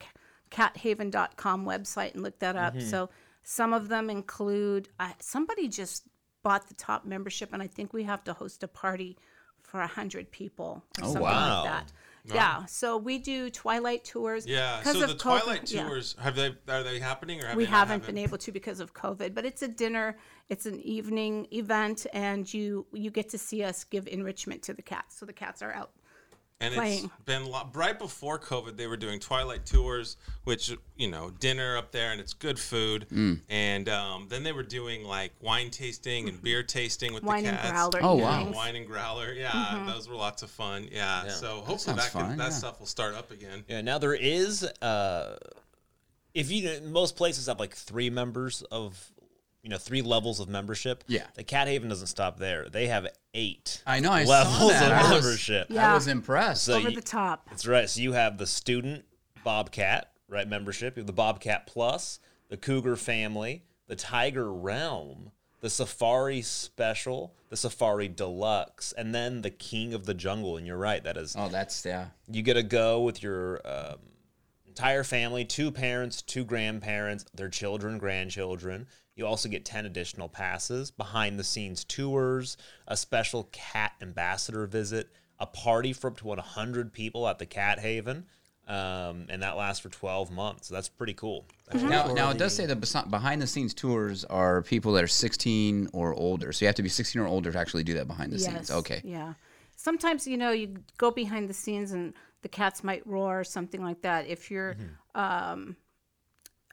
cathaven.com website and look that up. So some of them include uh, somebody just bought the top membership, and I think we have to host a party for a hundred people or Oh, something wow. like that. Wow. Yeah. So we do twilight tours. Yeah. 'cause So of the COVID, Twilight yeah. tours have they are they happening or have we they haven't happened? been able to because of COVID, but it's a dinner. It's an evening event, and you you get to see us give enrichment to the cats. So the cats are out. And playing. it's been lo- right before COVID. They were doing Twilight tours, which you know dinner up there, and it's good food. Mm. And um, then they were doing like wine tasting and beer tasting with Wine the and cats. growler. Oh, Yeah, wow. evenings. wine and growler. Yeah, those were lots of fun. Yeah. So hopefully sounds that, can, that yeah. stuff will start up again. Yeah, now there is uh if you most places have like three members of you know, three levels of membership. Yeah. The Cat Haven doesn't stop there. They have eight I know. I levels saw that. of I was, membership. Yeah. I was impressed. So Over you- the top. That's right. So you have the student Bobcat, right? Membership. You have the Bobcat Plus, the Cougar Family, the Tiger Realm, the Safari Special, the Safari Deluxe, and then the King of the Jungle. And you're right. That is oh, that's yeah. you get to go with your um, entire family two parents two grandparents their children grandchildren you also get 10 additional passes behind the scenes tours a special cat ambassador visit a party for up to 100 people at the cat haven um, and that lasts for 12 months so that's pretty cool Now, now it does say that behind the scenes tours are people that are 16 or older. So you have to be 16 or older to actually do that behind the scenes. Okay. Yeah. Sometimes you know you go behind the scenes and the cats might roar or something like that. If you're um,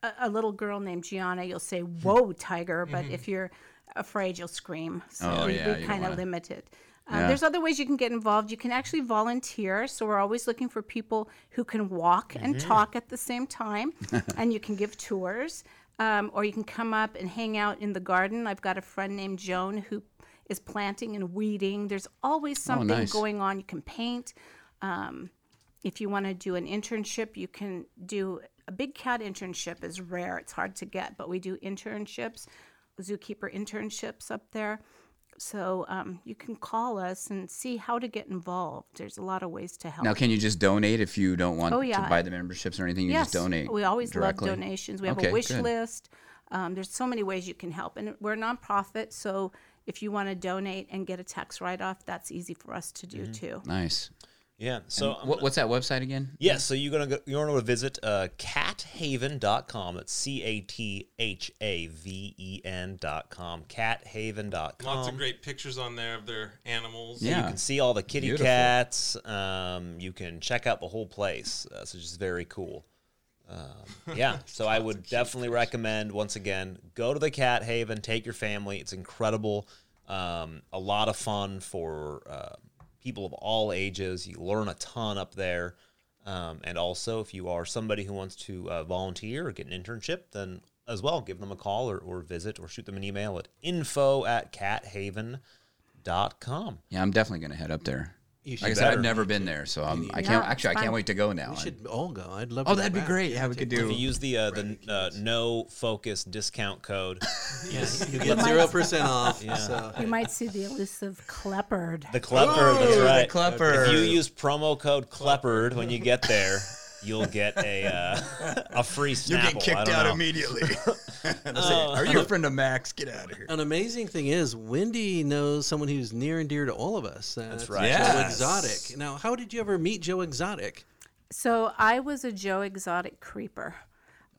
a, a little girl named Gianna, you'll say "Whoa, tiger!" But if you're afraid, you'll scream. So Oh, we, yeah, you kind of wanna- limit it. Um, Yeah. There's other ways you can get involved. You can actually volunteer. So we're always looking for people who can walk and talk at the same time, [LAUGHS] and you can give tours. Um, or you can come up and hang out in the garden. I've got a friend named Joan who is planting and weeding. There's always something nice. going on. You can paint. Um, if you want to do an internship, you can do a big cat internship is rare. It's hard to get, but we do internships, zookeeper internships up there. So um, you can call us and see how to get involved. There's a lot of ways to help. Now, can you just donate if you don't want Oh, yeah. to buy the memberships or anything? You yes, just donate. we always directly? love donations. We have Okay, a wish good. list. Um, there's so many ways you can help, and we're a nonprofit. So if you want to donate and get a tax write-off, that's easy for us to do too. Nice. Yeah so I'm What, what's that website again? Yeah, so you're gonna go, you're gonna visit uh, cathaven.com. That's c a t h a v e n dot com. Cathaven.com. Lots of great pictures on there of their animals. Yeah. You can see all the kitty Beautiful. cats. Um, you can check out the whole place. Uh, so it's just very cool. Um, [LAUGHS] yeah, so I would definitely recommend once again go to the Cat Haven, take your family. It's incredible. Um, a lot of fun for uh, people of all ages. You learn a ton up there. Um, and also, if you are somebody who wants to uh, volunteer or get an internship, then as well, give them a call or, or visit or shoot them an email at info at cathaven.com. Yeah, I'm definitely going to head up there. You Like I should. said, I've never been there, so I'm, I can't. it's Actually, I can't wait to go now. We should all go. I'd love. Oh, to that'd be back. great. Yeah, we could If do. you use the uh, the uh, no focus discount code, [LAUGHS] Yeah, you get zero percent [LAUGHS] off. So. You might see the elusive cleapard. the Klepper, that's the right. Klepper. If you use promo code Kleppard when you get there, [LAUGHS] you'll get a uh, a free [LAUGHS] Snapple. I don't know. immediately. [LAUGHS] [LAUGHS] Are you a friend of Max? Get out of here. An amazing thing is Wendy knows someone who's near and dear to all of us. Uh, That's right. Joe Yes. Exotic. Now, how did you ever meet Joe Exotic? So I was a Joe Exotic creeper.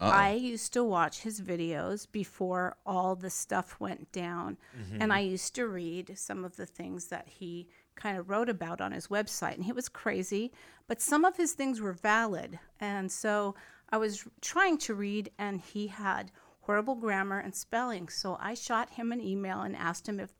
I used to watch his videos before all the stuff went down. And I used to read some of the things that he kind of wrote about on his website. And he was crazy, but some of his things were valid. And so I was trying to read, and he had horrible grammar and spelling. So I shot him an email and asked him if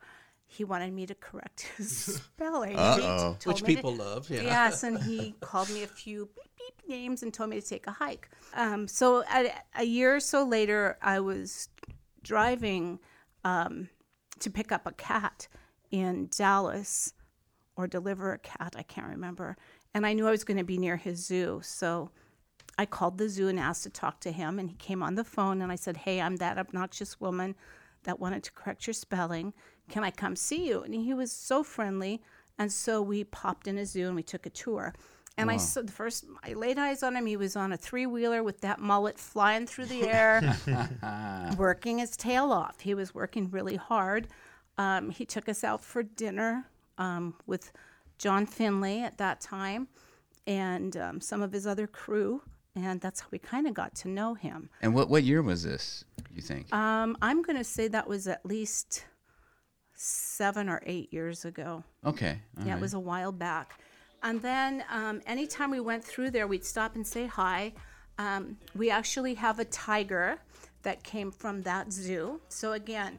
he wanted me to correct his [LAUGHS] spelling. And Uh-oh. Which me to- people love. Yeah. Yes, [LAUGHS] and he called me a few beep beep names and told me to take a hike. Um, so a, a year or so later, I was driving um, to pick up a cat in Dallas or deliver a cat, I can't remember. And I knew I was going to be near his zoo. So I called the zoo and asked to talk to him. And he came on the phone and I said, Hey, I'm that obnoxious woman that wanted to correct your spelling. Can I come see you? And he was so friendly. And so we popped in a zoo and we took a tour. And I saw the first, I laid eyes on him. He was on a three wheeler with that mullet flying through the air, [LAUGHS] working his tail off. He was working really hard. Um, he took us out for dinner um, with John Finlay at that time. and um, some of his other crew, and that's how we kind of got to know him. And what what year was this? You think? Um, I'm going to say that was at least seven or eight years ago. okay. all Yeah, right. it was a while back. And then um, anytime we went through there, we'd stop and say hi. Um, we actually have a tiger that came from that zoo. So again,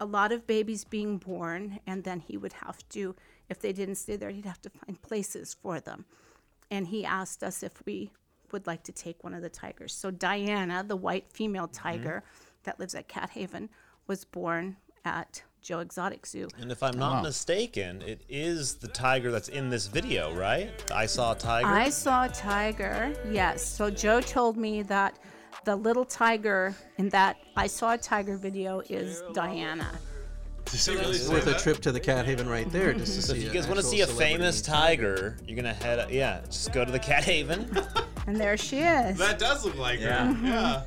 a lot of babies being born, and then he would have to, if they didn't stay there, he'd have to find places for them. And he asked us if we would like to take one of the tigers. So Diana, the white female mm-hmm. tiger that lives at Cat Haven, was born at Joe Exotic Zoo. And if I'm oh, not mistaken, it is the tiger that's in this video, right? I saw a tiger. I saw a tiger, yes. So Joe told me that the little tiger in that I saw a tiger video is Diana. Did really It's say worth a trip to the Cat Haven right there just to so see. if you guys want to see a famous tiger, you're gonna head. Yeah, just go to the Cat Haven. [LAUGHS] And there she is. That does look like Yeah. her. Yeah.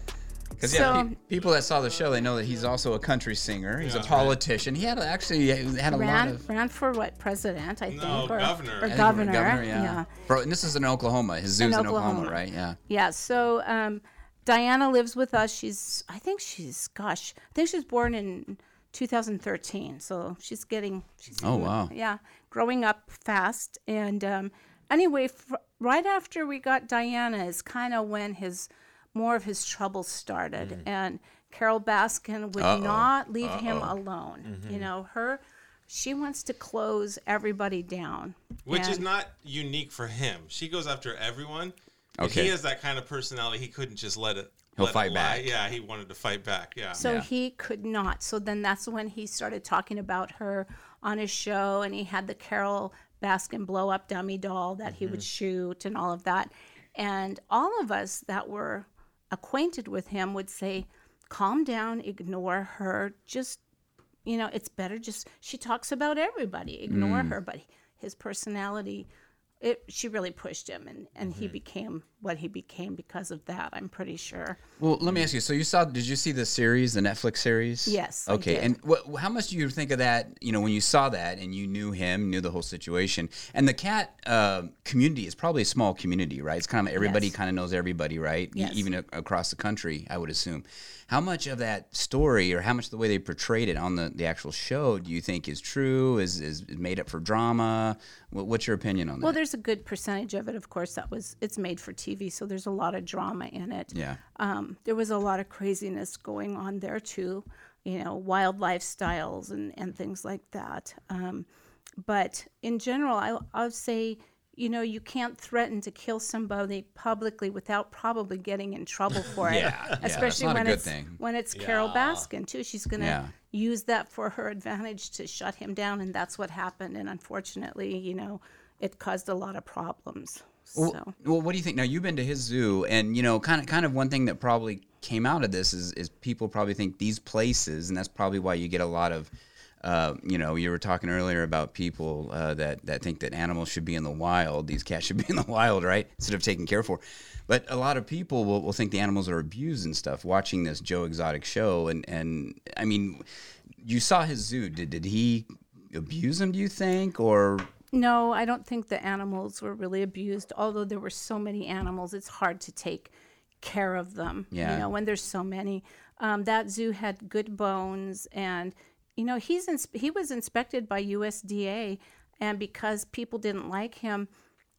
Because yeah, So- pe- people that saw the show, they know that he's also a country singer. He's Yeah. a politician. He had actually he had a lot of. ran for what president? I think. No, or, governor. Or I I governor. yeah. yeah. Bro, and this is in Oklahoma. His zoo's in, Oklahoma. Oklahoma. right? Yeah. Yeah, so um, Diana lives with us. She's, I think she's, gosh, I think she was born in 2013. So she's getting, she's, Oh, wow. yeah, growing up fast. And um, anyway, f- right after we got Diana is kind of when his, more of his troubles started. And Carole Baskin would Uh-oh. not leave him alone. You know, her, she wants to close everybody down. Which is not unique for him. She goes after everyone. And Okay. He has that kind of personality. He couldn't just let it. He'll let it fight lie. back. Yeah, he wanted to fight back. Yeah. So Yeah. he could not. So then that's when he started talking about her on his show, and he had the Carole Baskin blow up dummy doll that he would mm-hmm. shoot and all of that. And all of us that were acquainted with him would say, calm down, ignore her, just, you know, it's better just, she talks about everybody, ignore mm. her. But his personality, it, she really pushed him, and, and he became what he became because of that, I'm pretty sure. Well, let me ask you. So you saw? Did you see the series, the Netflix series? Yes, Okay. And what? How much do you think of that? You know, when you saw that and you knew him, knew the whole situation, and the cat uh, community is probably a small community, right? It's kind of everybody Yes. kind of knows everybody, right? E- Yes. Even a- across the country, I would assume. How much of that story, or how much of the way they portrayed it on the, the actual show, do you think is true? Is is made up for drama? What, what's your opinion on that? Well, there's a good percentage of it, of course, that was it's made for TV, so there's a lot of drama in it. yeah. Um, there was a lot of craziness going on there too, you know, wild lifestyles and and things like that. Um, but in general, I I would say. You know, you can't threaten to kill somebody publicly without probably getting in trouble [LAUGHS] for it. Yeah, yeah, that's especially when it's thing. when it's Carole Baskin too. She's gonna Yeah. use that for her advantage to shut him down, and that's what happened. And unfortunately, you know, it caused a lot of problems. Well, So well, what do you think? Now you've been to his zoo, and you know, kind of, kind of one thing that probably came out of this is, is people probably think these places, and that's probably why you get a lot of, uh, you know, you were talking earlier about people uh, that that think that animals should be in the wild. These cats should be in the wild, right? Instead of taken care for. But a lot of people will, will think the animals are abused and stuff. Watching this Joe Exotic show, and and I mean, you saw his zoo. Did did he abuse them? Do you think, or No, I don't think the animals were really abused. Although there were so many animals, it's hard to take care of them. Yeah. You know, when there's so many. Um, that zoo had good bones, and you know he's ins- he was inspected by USDA, and because people didn't like him,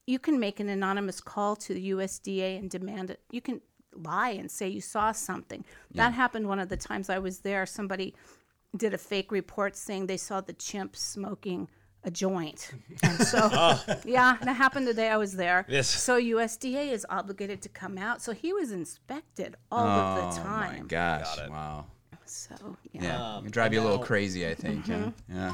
you can make an anonymous call to the USDA and demand it. You can lie and say you saw something. That happened one of the times I was there. Somebody did a fake report saying they saw the chimp smoking a joint. [LAUGHS] And so, ah. yeah, that happened the day I was there. Yes. So USDA is obligated to come out. So he was inspected all of the time. oh my gosh, wow. So yeah. Yeah, it drive you a little now- crazy, I think. Yeah. yeah.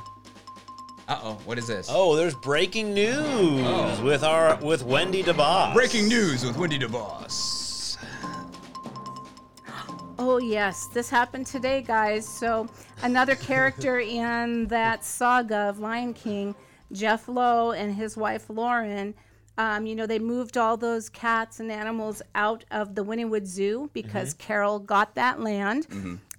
Uh oh, what is this? Oh, there's breaking news with our with Wendy Debbas. Breaking news with Wendy Debbas. Oh yes, this happened today, guys. So another character [LAUGHS] in that saga of Lion King, Jeff Lowe and his wife Lauren. Um, you know, they moved all those cats and animals out of the Wynnewood Zoo because Carol got that land,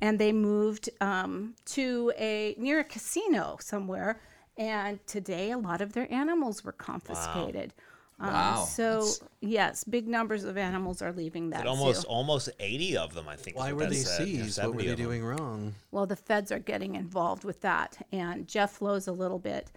and they moved um, to a near a casino somewhere. And today, a lot of their animals were confiscated. Um, Wow. So yes, big numbers of animals are leaving that But almost zoo. almost 80 of them, I think. Why were they said. Seized? What were they of them. doing wrong? Well, the feds are getting involved with that, and Jeff Lowe's a little bit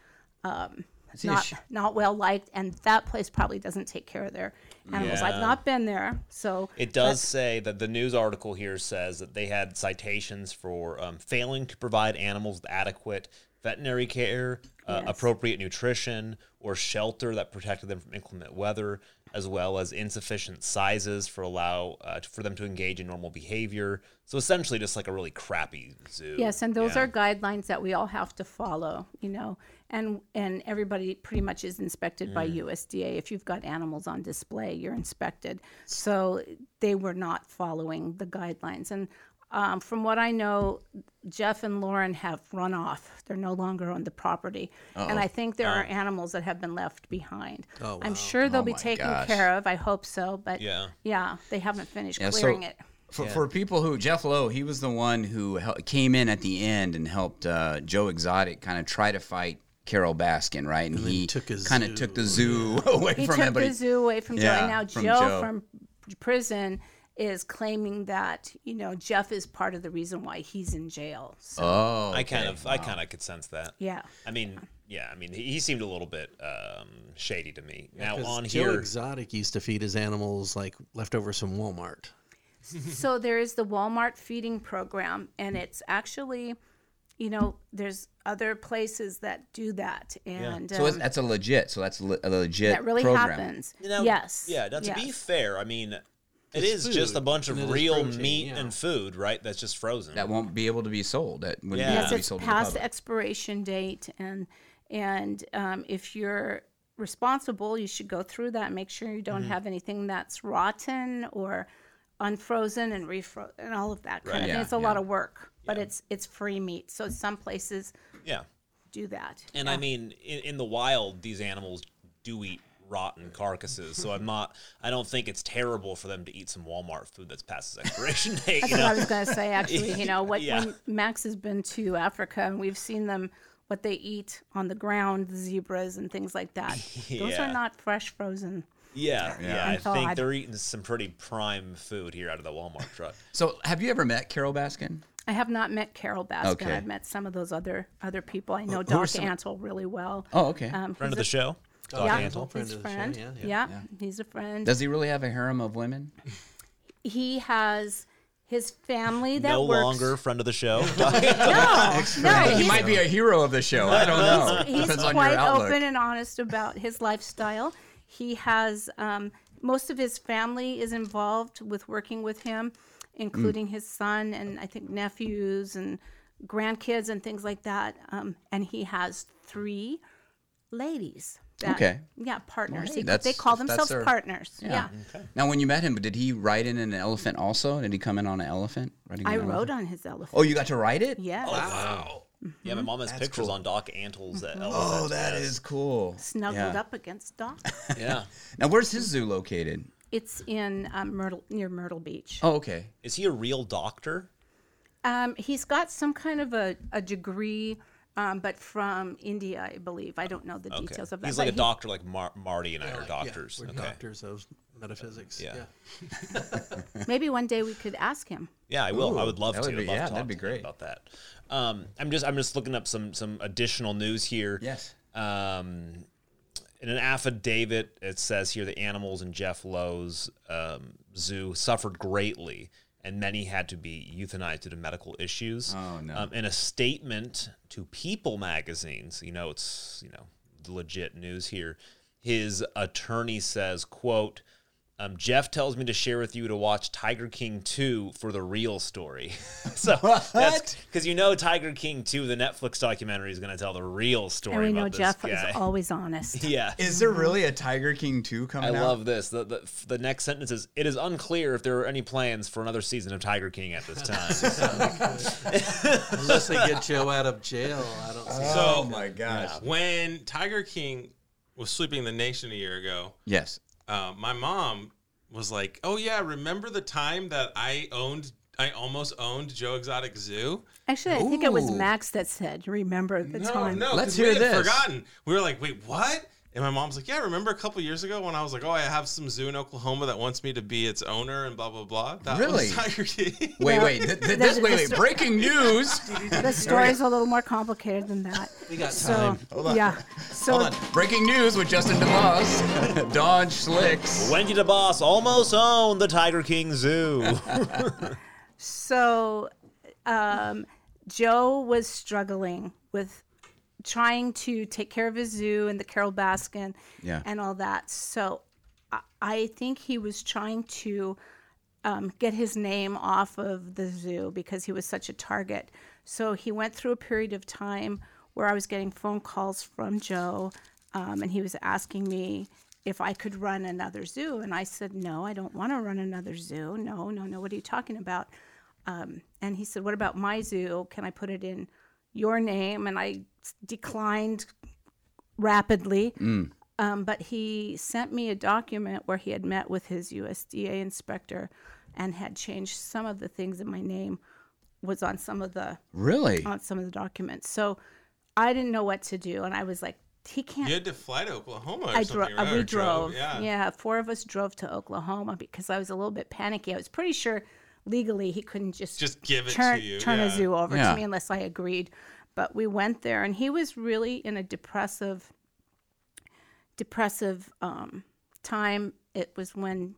um, not not well liked, and that place probably doesn't take care of their animals. I've not been there, so It does say that the news article here says that they had citations for um, failing to provide animals with adequate veterinary care, uh, Yes. appropriate nutrition, or shelter that protected them from inclement weather, as well as insufficient sizes for allow uh, for them to engage in normal behavior. So essentially, just like a really crappy zoo. Yes, and those Yeah. are guidelines that we all have to follow, you know. And and everybody pretty much is inspected by Mm. USDA. If you've got animals on display, you're inspected. So they were not following the guidelines. And um, from what I know, Jeff and Lauren have run off. They're no longer on the property, and I think there are animals that have been left behind. Oh, I'm sure they'll Oh be taken gosh. care of. I hope so, but Yeah. yeah, they haven't finished Yeah, so- clearing it. For, for people who Jeff Lowe, he was the one who hel- came in at the end and helped uh, Joe Exotic kind of try to fight Carole Baskin, right? And, then he kind of took the zoo [LAUGHS] away He from took him. but the zoo away from Joe, Yeah, and now from Joe, Joe. from prison is claiming that you know Jeff is part of the reason why he's in jail. So oh, I kind okay. of, I kind of could sense that. yeah, I mean, yeah, I mean, he, he seemed a little bit um, shady to me. Now on Joe here, Exotic used to feed his animals like leftovers from Walmart. [LAUGHS] so there is the Walmart feeding program, and it's actually, you know, there's other places that do that, and So um, that's a legit. So that's a legit that really program. happens. Now, yes, Yeah. Now, to be fair, I mean, it It's is just a bunch and of real protein, meat yeah. and food, right? That's just frozen. That won't be able to be sold. That wouldn't Yeah. be able to be sold to the past expiration date, and and um, if you're responsible, you should go through that. and Make sure you Mm-hmm. don't have anything that's rotten or unfrozen and refro and all of that kind Right. of Yeah, thing. It's a lot of work, but it's it's free meat. So some places yeah. do that. And I mean, in, in the wild, these animals do eat rotten carcasses. So I'm not. I don't think it's terrible for them to eat some Walmart food that's past its expiration [LAUGHS] date. That's You what I was going to say. [LAUGHS] Actually, you know, what, Yeah. when Max has been to Africa and we've seen them, what they eat on the ground, the zebras and things like that. [LAUGHS] Those Yeah. are not fresh frozen. Yeah, yeah. I And think they're eating some pretty prime food here out of the Walmart truck. So have you ever met Carole Baskin? I have not met Carole Baskin. Okay. I've met some of those other other people. I know who are Doc some- Antle really well. Oh, okay. Um, Friend of the a- show, Doc Yeah, Antle. Friend he's a of the show, friend. yeah, Yeah, yeah. he's a friend. Does he really have a harem of women? he has his family that No works. longer friend of the show. [LAUGHS] [LAUGHS] No, no, he might be a hero of the show. I don't know. he's Depends on quite open and honest about his lifestyle. He has um, most of his family is involved with working with him, including Mm. his son and I think nephews and grandkids and things like that. Um, and he has three ladies. That, Okay. Yeah, partners. hey, He- they call themselves their- partners. Yeah. Now, when you met him, did he ride in an elephant also? Did he come in on an elephant? riding I an rode elephant? on his elephant. Oh, you got to ride it? Yes. Wow. Yeah, my mom has That's pictures cool. on Doc Antle's uh, Oh, elephant. that yes. is cool. Snuggled Yeah. up against Doc. [LAUGHS] Yeah. Now, where's his zoo located? it's in um, Myrtle near Myrtle Beach. Oh, okay. Is he a real doctor? Um, he's got some kind of a, a degree, um, but from India, I believe. I don't know the Okay. details of that. He's like a he- doctor, like Mar- Marty and I are Yeah, doctors. we're okay. doctors of metaphysics. Yeah. Yeah. [LAUGHS] [LAUGHS] Maybe one day we could ask him. Yeah, I will. I would love that to. would be- I'd love yeah, to that'd be great. about that. Um, I'm just I'm just looking up some some additional news here. Yes. Um, in an affidavit, it says here the animals in Jeff Lowe's um, zoo suffered greatly, and many had to be euthanized due to medical issues. Oh, no. Um, in a statement to People magazines, you know it's you know legit news here. His attorney says, "quote." Um, Jeff tells me to share with you to watch Tiger King 2 for the real story. [LAUGHS] so that's because you know Tiger King 2, the Netflix documentary, is going to tell the real story And we know about this Jeff guy. is [LAUGHS] always honest. yeah. Is there really a Tiger King 2 coming I out? love this. The, the the next sentence is: It is unclear if there are any plans for another season of Tiger King at this time. [LAUGHS] Unless they get Joe out of jail, I don't see. Oh, So- my gosh. When Tiger King was sweeping the nation a year ago, Yes. Uh, my mom was like, "Oh yeah, remember the time that I owned, I almost owned Joe Exotic Zoo." Actually, I think it was Max that said, "Remember the No, time." no, Let's 'cause we hear had this. Forgotten. We were like, "Wait, what?" And my mom's like, "Yeah, remember a couple years ago when I was like, oh, I have some zoo in Oklahoma that wants me to be its owner and blah blah blah." That Really? was Tiger King. Wait, wait. Th- th- this, wait, wait. Breaking [LAUGHS] news. The story's a little more complicated than that. We got time. So, time. yeah. So, Hold on. Breaking news with Justin Debbas. [LAUGHS] Dodge Slicks. Wendy Debbas almost owned the Tiger King Zoo. [LAUGHS] so um, Joe was struggling with trying to take care of his zoo and the Carole Baskin Yeah. and all that. So I, I think he was trying to um, get his name off of the zoo because he was such a target. So he went through a period of time where I was getting phone calls from Joe, um, and he was asking me if I could run another zoo. And I said, No, I don't want to run another zoo. No, no, no. What are you talking about? Um, and he said, What about my zoo? Can I put it in your name? And I declined rapidly. Um, but he sent me a document where he had met with his USDA inspector and had changed some of the things in my name was on some of the Really? on some of the documents. So I didn't know what to do, and I was like, he can't. You had to fly to Oklahoma or I drove. something, right? we Or drove. Yeah. yeah, four of us drove to Oklahoma because I was a little bit panicky. I was pretty sure legally he couldn't just Just give it turn to you, turn a zoo over Yeah. to me unless I agreed. But we went there, and he was really in a depressive, depressive um, time. It was when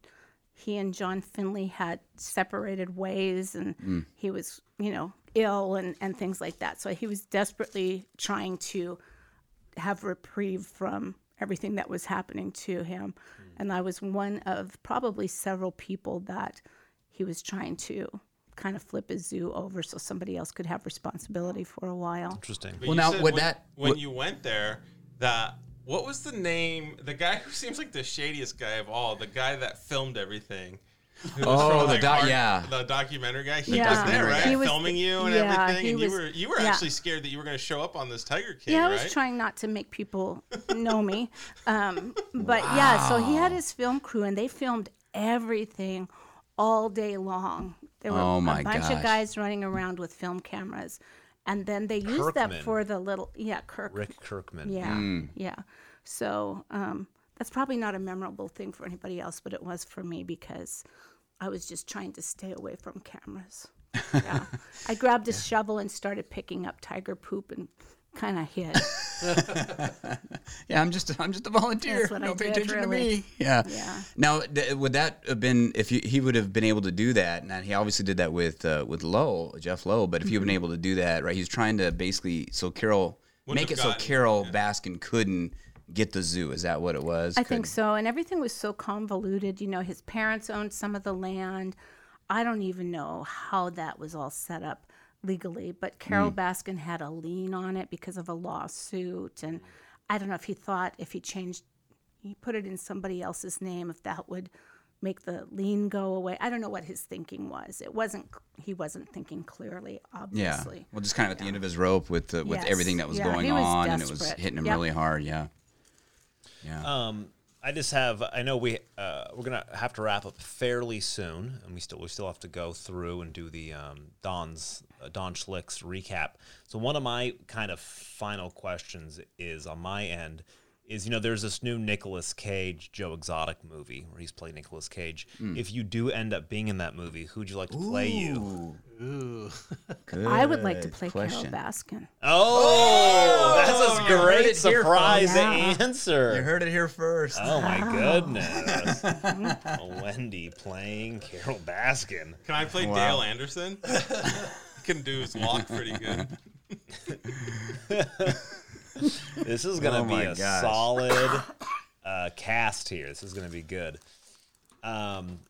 he and John Finlay had separated ways, and he was, you know, ill and and things like that. So he was desperately trying to have reprieve from everything that was happening to him. And I was one of probably several people that he was trying to kind of flip his zoo over so somebody else could have responsibility for a while. Interesting. But Well, now, said would when, that- when would- you went there, that what was the name? The guy who seems like the shadiest guy of all, the guy that filmed everything. Oh, from, the doc- Art- yeah. the documentary guy. He Yeah. was there, right? He was- Filming you and yeah, everything, he and you were you were yeah. actually scared that you were going to show up on this Tiger King, Yeah, I right? was trying not to make people know me. Um, but yeah, so he had his film crew and they filmed everything all day long. There were Oh, my a bunch gosh. of guys running around with film cameras. And then they used that for the little, yeah, Kirk. Rick Kirkham. Yeah, Hmm. yeah. So um, that's probably not a memorable thing for anybody else, but it was for me because I was just trying to stay away from cameras. Yeah, [LAUGHS] I grabbed a shovel and started picking up tiger poop and kind of hit. [LAUGHS] Yeah, I'm just I'm just a volunteer. That's what I Don't pay did, attention really. to me. Yeah. Yeah. Now, th- would that have been if you, he would have been able to do that? And he obviously did that with uh, with Lowe, Jeff Lowe. But if you've Mm-hmm. been able to do that, right? He's trying to basically so Carol Wouldn't make have it so gotten- Carole Baskin couldn't get the zoo. Is that what it was? I think Couldn't- so. And everything was so convoluted. You know, his parents owned some of the land. I don't even know how that was all set up legally, but Carole Baskin had a lien on it because of a lawsuit. And I don't know if he thought if he changed, he put it in somebody else's name, if that would make the lien go away. I don't know what his thinking was. It wasn't, he wasn't thinking clearly, obviously. Yeah. obviously. Well, just kind of at the end of his rope with the, with Yes. everything that was Yeah, going was on, and it was hitting him Yep. really hard. Yeah. Yeah. Um, I just have. I know we uh, we're gonna have to wrap up fairly soon, and we still we still have to go through and do the um, Don's uh, Don Schlick's recap. So one of my kind of final questions is on my end is you know there's this new Nicolas Cage Joe Exotic movie where he's playing Nicolas Cage. If you do end up being in that movie, who'd you like to play you? Ooh. I would like to play question. Carole Baskin. Oh, that's a great it here surprise folks. You answer. heard it here first. Oh my goodness. [LAUGHS] Wendy playing Carole Baskin. Can I play Wow. Dale Anderson? He can do his walk pretty good. [LAUGHS] This is going to Oh be my a gosh. solid uh, cast here. This is going to be good. Um,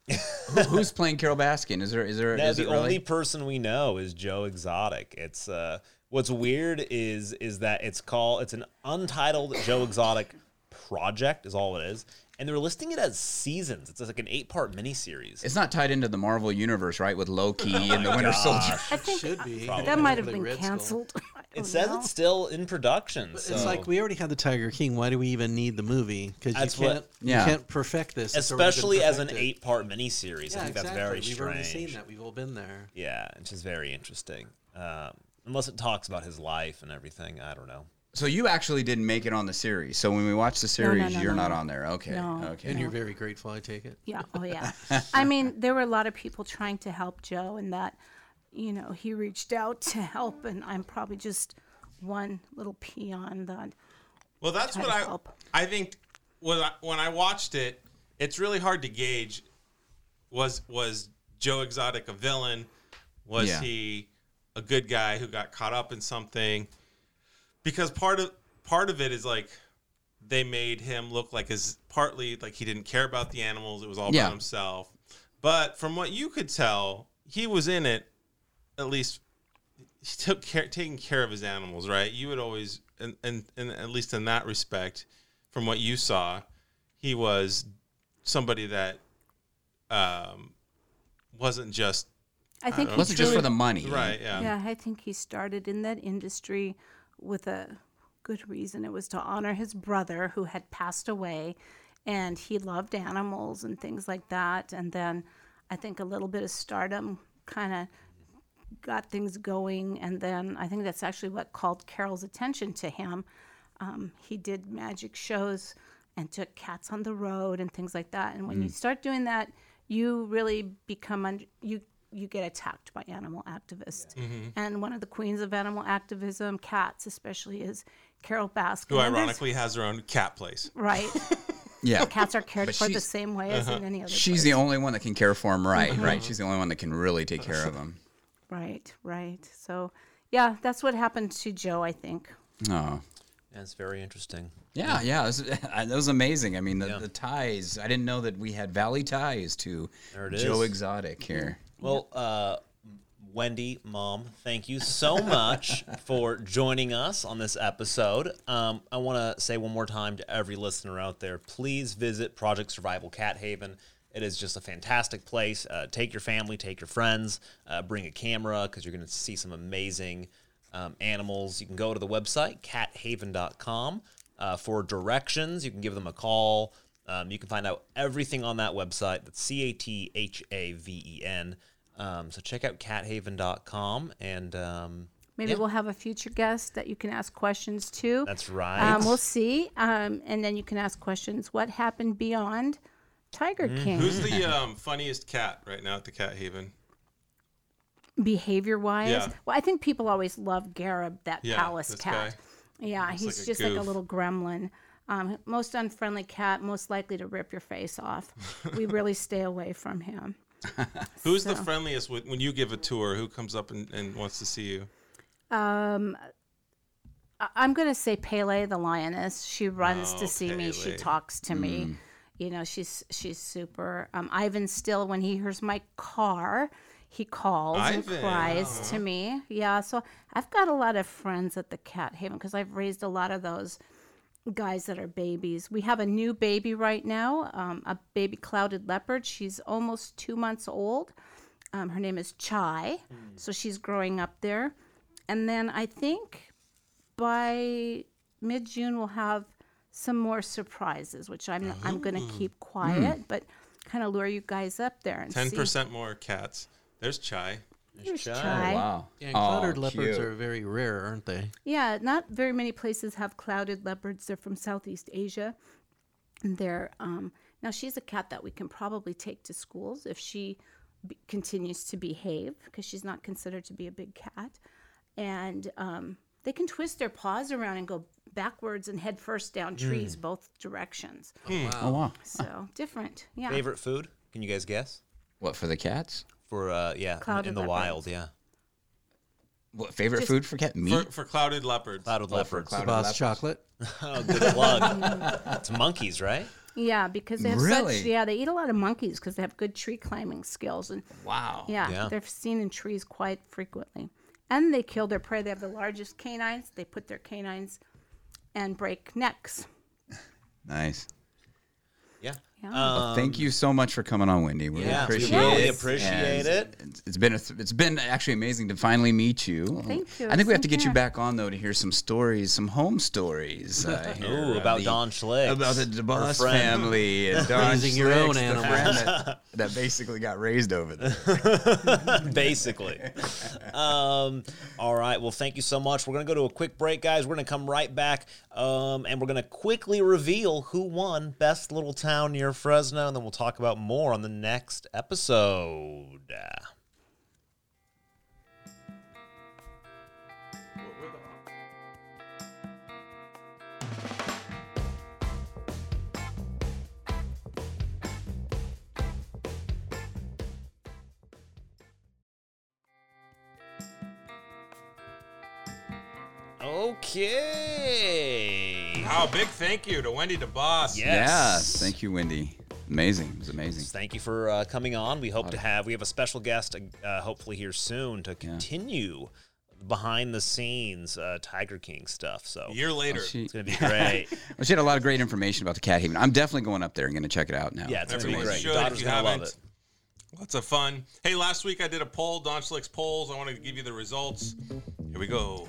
Who's playing Carole Baskin? Is there is there [LAUGHS] no, is the really? only person we know is Joe Exotic. It's uh, what's weird is is that it's called it's an untitled Joe Exotic project is all it is, and they're listing it as seasons. It's like an eight part miniseries. It's not tied into the Marvel universe, right? With Loki [LAUGHS] and the Winter Soldier. I think Should be. that might have been Red canceled. [LAUGHS] It says know. it's still in production. So It's like we already had the Tiger King. Why do we even need the movie? Because you can't, Yeah. you can't perfect this. It's already been especially as an eight part miniseries. Yeah, I think that's exactly. very We've strange. already seen that. We've all been there. Yeah, it's just very interesting. Um, unless it talks about his life and everything, I don't know. So you actually didn't make it on the series. So when we watch the series, no, you're no. not on there. Okay. No. Okay. And you're very grateful, I take it. Yeah. Oh, yeah. [LAUGHS] I mean, there were a lot of people trying to help Joe, and that, you know, he reached out to help, and I'm probably just one little peon that. Well, that's what I help. I think when I, when I watched it, it's really hard to gauge. Was was Joe Exotic a villain? Was Yeah. he a good guy who got caught up in something? Because part of part of it is like they made him look like his partly like he didn't care about the animals. It was all Yeah. about himself. But from what you could tell, he was in it at least he took care taking care of his animals, right? You would always and, and and at least in that respect, from what you saw, he was somebody that um wasn't just I think It he wasn't just for the money. right, yeah. Yeah, I think he started in that industry with a good reason. It was to honor his brother who had passed away, and he loved animals and things like that. And then I think a little bit of stardom kind of got things going. And then I think that's actually what called Carol's attention to him. Um, he did magic shows and took cats on the road and things like that. And when you start doing that, you really become under, you you get attacked by animal activists. And one of the queens of animal activism, cats especially, is Carole Baskin. Who ironically has her own cat place. right? [LAUGHS] Yeah. the Cats are cared But for the same way as in any other. She's place. the only one that can care for them right, Mm-hmm. right? She's the only one that can really take care of them. right, right. So, yeah, that's what happened to Joe. I think. Oh. That's very interesting. Yeah, yeah, this, [LAUGHS] that was amazing. I mean, the, Yeah. the ties. I didn't know that we had Valley ties to Joe. Exotic here. Well, uh, Wendy, Mom, thank you so much [LAUGHS] for joining us on this episode. Um, I want to say one more time to every listener out there please visit Project Survival Cat Haven. It is just a fantastic place. Uh, take your family, take your friends, uh, bring a camera because you're going to see some amazing um, animals. You can go to the website, cathaven.com, uh, for directions. You can give them a call. Um, you can find out everything on that website. That's C A T H A V E N. Um, so check out cathaven.com and um, Maybe Yeah. we'll have a future guest that you can ask questions to. that's right. Um, we'll see. Um, and then you can ask questions. What happened beyond Tiger Mm-hmm. King? Who's the um, funniest cat right now at the Cat Haven? Behavior wise? Yeah. Well, I think people always love Garib, that Yeah, palace this cat. Yeah, Looks he's like a just like a little gremlin. Um, most unfriendly cat, most likely to rip your face off. we [LAUGHS] really stay away from him. [LAUGHS] Who's the friendliest when when you give a tour? Who comes up and, and wants to see you? Um, I- I'm going to say Pele the lioness. She runs Oh, to see me. She talks to me. You know, she's she's super. Um, Ivan still, when he hears my car, he calls and Ivan, cries to me. Yeah, so I've got a lot of friends at the Cat Haven because I've raised a lot of those guys that are babies. We have a new baby right now, um, a baby clouded leopard. She's almost two months old. Um, her name is Chai, so she's growing up there. And then I think by mid June we'll have some more surprises, which I'm I'm going to keep quiet, but kind of lure you guys up there and Ten see. percent more cats. There's Chai. Here's Chai. Chai. Wow. Yeah, and Oh, clouded leopards cute. are very rare, aren't they? Yeah, not very many places have clouded leopards. They're from Southeast Asia. And they're um, now she's a cat that we can probably take to schools if she b- continues to behave because she's not considered to be a big cat. And um, they can twist their paws around and go backwards and head first down trees both directions. Oh wow. So different, yeah. Favorite food? Can you guys guess? What for the cats? For uh, yeah, in- Clouded in the leopards. wild, yeah. What favorite Just- food for cat? Meat. For, for clouded leopards. Clouded Oh, leopards. clouded Boss leopards. chocolate. [LAUGHS] Oh, good plug. [LAUGHS] it's monkeys, right? Yeah, because they have Really? such yeah they eat a lot of monkeys because they have good tree climbing skills and Wow. Yeah, Yeah. they're seen in trees quite frequently. And they kill their prey. They have the largest canines. They put their canines and break necks. Nice. Yeah. Yeah. Thank you so much for coming on, Wendy. We Yeah, we appreciate really it. appreciate it. It's, it's been a, it's been actually amazing to finally meet you. Thank you. I think we have to Same get you back on though to hear some stories, some home stories. [LAUGHS] Uh, Ooh, about the- Don Schlick. about the Debbas family and [LAUGHS] Don Raising your own Schlicks, the animals. friend that, [LAUGHS] that basically got raised over there. basically. um, all right. Well, thank you so much. We're going to go to a quick break, guys. We're going to come right back um, and we're going to quickly reveal who won Best Little Town near Fresno. And then we'll talk about more on the next episode. Okay. Oh, big thank you to Wendy Debbas. Yes. Yes, thank you, Wendy. Amazing, it was amazing. Thank you for uh, coming on. We hope to have we have a special guest uh, hopefully here soon to continue behind the scenes uh, Tiger King stuff. So A year later. She, it's gonna be [LAUGHS] great. well, she had a lot of great information about the Cat Haven. I'm definitely going up there and going to check it out now. Yeah, it's gonna be great. should Your if daughter's you gonna love it. Lots of fun. Hey, last week I did a poll, Don Schlick's polls. I wanted to give you the results. Here we go.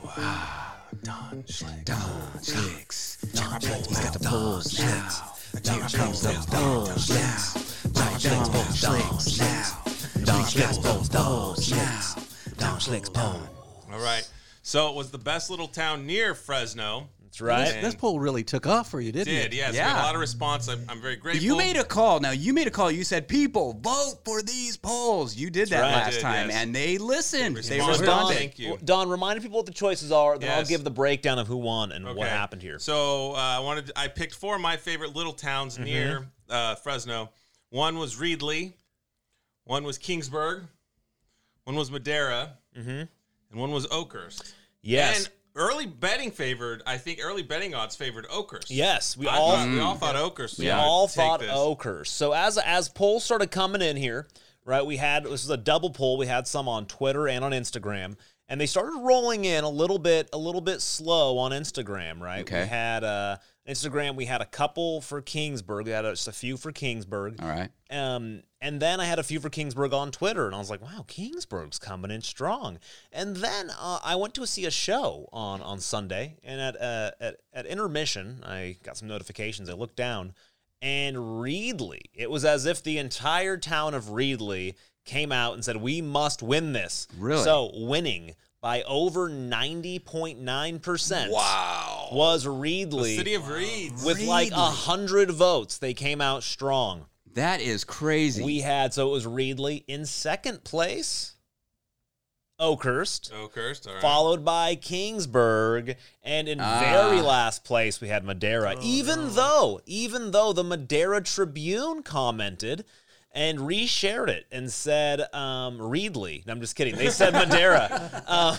Don Schlick. Don Schlicks. Don Schlicks. He's got the polls now. Here comes the polls now. Don Schlicks polls now. Don Schlicks polls now. Don Schlicks polls. All right. So it was the best little town near Fresno. That's right. And This poll really took off for you, didn't did, it? yes. Yeah. We a lot of response. I'm, I'm very grateful. You made a call. Now you made a call. You said, "People vote for these polls." You did that right. Last did, time, yes. and they listened. They, They responded. responded. Thank you. Don, remind people what the choices are. Then I'll give the breakdown of who won and what happened here. So uh, I wanted. To, I picked four of my favorite little towns Mm-hmm. near uh, Fresno. One was Reedley. One was Kingsburg. One was Madera. Mm-hmm. And one was Oakhurst. yes. And early betting favored. I think early betting odds favored Oakhurst. yes. We I all thought- we all thought Oakhurst. We would all thought this. Oakhurst. So as as polls started coming in here, right? We had this was a double poll. We had some on Twitter and on Instagram, and they started rolling in a little bit, a little bit slow on Instagram, right? Okay. We had uh, Instagram. We had a couple for Kingsburg. We had just a few for Kingsburg. All right. Um, and then I had a few for Kingsburg on Twitter, and I was like, "Wow, Kingsburg's coming in strong." And then uh, I went to see a show on on Sunday, and at uh, at at intermission, I got some notifications. I looked down, and Reedley. It was as if the entire town of Reedley came out and said, "We must win this." Really? So winning by over ninety point nine percent. Wow. Was The Reedley city of Reeds. with like a hundred votes? They came out strong. That is crazy. We had so it was Reedley in second place, Oakhurst, Oakhurst. All right. followed by Kingsburg, and in Ah. very last place we had Madera. even though, even though the Madera Tribune commented and reshared it and said um, Reedley. No, I'm just kidding. They said Madera. [LAUGHS] uh,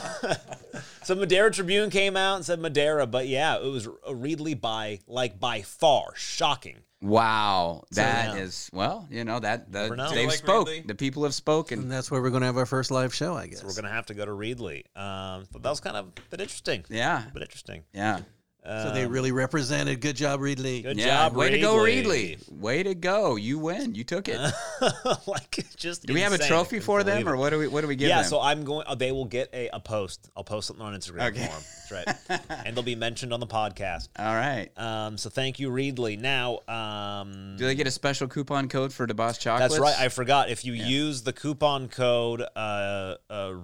[LAUGHS] so Madera Tribune came out and said Madera, but yeah, it was Reedley by like by far shocking. Wow, that yeah. is well, you know that Never the, they've like spoke. Ridley? The people have spoken. And that's where we're going to have our first live show, I guess. We're gonna have to go to Reedley. Um, but that was kind of a bit interesting. Yeah, A bit interesting. yeah, so they really represented. Good job, Reedley. Good yeah. job, Way to go, Reedley. Reedley. Way to go. You win. You took it. [LAUGHS] like just. do we have a trophy for them, believe or what do we? What do we give Yeah, them? so I'm going. Oh, they will get a, a post. I'll post something on Instagram Okay. for them. That's right, [LAUGHS] and they'll be mentioned on the podcast. All right. Um, so thank you, Reedley. Now, um, Do they get a special coupon code for Debbas chocolates? that's right. I forgot. If you use the coupon code uh, uh,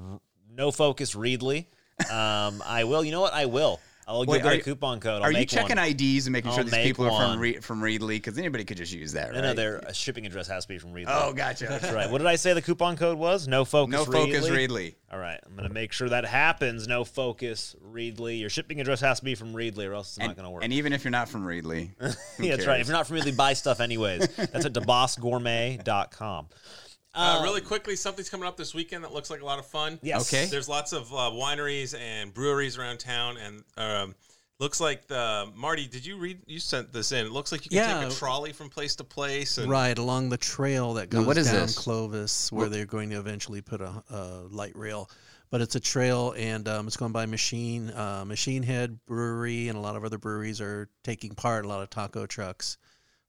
no focus Reedley, um, I will. You know what? I will. I'll Wait, give it a you- coupon code. I'll Are you checking one. IDs and making I'll sure these people are from Re- from Reedley? Because anybody could just use that, No, right? no, their uh, shipping address has to be from Reedley. Oh, gotcha. That's right. [LAUGHS] What did I say the coupon code was? No focus. No focus, Reedley? Reedley. All right, I'm gonna make sure that happens. No focus, Reedley. Your shipping address has to be from Reedley, or else it's not gonna work. and even if you're not from Reedley, [LAUGHS] who yeah, that's right. If you're not from Reedley, buy stuff anyways. That's at [LAUGHS] DebbasGourmet.com. Uh, really quickly, something's coming up this weekend that looks like a lot of fun. Yes. Okay. There's lots of uh, wineries and breweries around town, and um, looks like the Marty. Did you read? You sent this in. It looks like you can Yeah. take a trolley from place to place. And Right along the trail that Now, goes what is down this? Clovis, where they're going to eventually put a, a light rail. But it's a trail, and um, it's going by Machine uh, Machine Head Brewery, and a lot of other breweries are taking part. A lot of taco trucks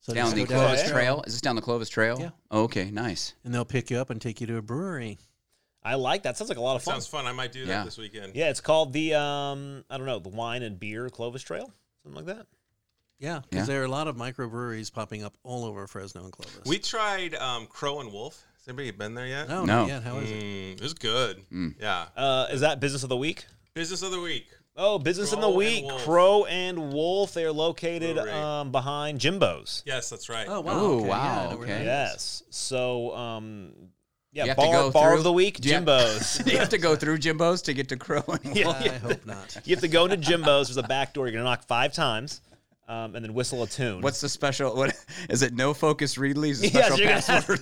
So Down the go down Clovis Trail. Is this down the Clovis Trail? Yeah. Okay, nice. and they'll pick you up and take you to a brewery. I like that. Sounds like a lot of fun. Sounds fun. I might do that Yeah. this weekend. Yeah, it's called the um I don't know the wine and beer Clovis Trail, something like that. Yeah, Yeah. because there are a lot of microbreweries popping up all over Fresno and Clovis. We tried um, Crow and Wolf. Has anybody been there yet? no, No. not yet. How is it? Mm, it was good. Yeah. Uh, is that business of the week? Business of the week. Oh, business in the Crow and week. Crow and Wolf. They are located Brewery. um, behind Jimbo's. Yes, that's right. Oh wow! Oh, okay, wow, yeah, I know where okay. Yes. So, um, yeah, You bar, bar through- of the week, Do you have- Jimbo's. [LAUGHS] Do you have to go through Jimbo's to get to Crow and Yeah. Wolf? [LAUGHS] I hope not. you have to go into Jimbo's. There's a back door. You're gonna knock five times, um, and then whistle a tune. What's the special? What is it? No focus Reedley's [LAUGHS] Yes, special you're password.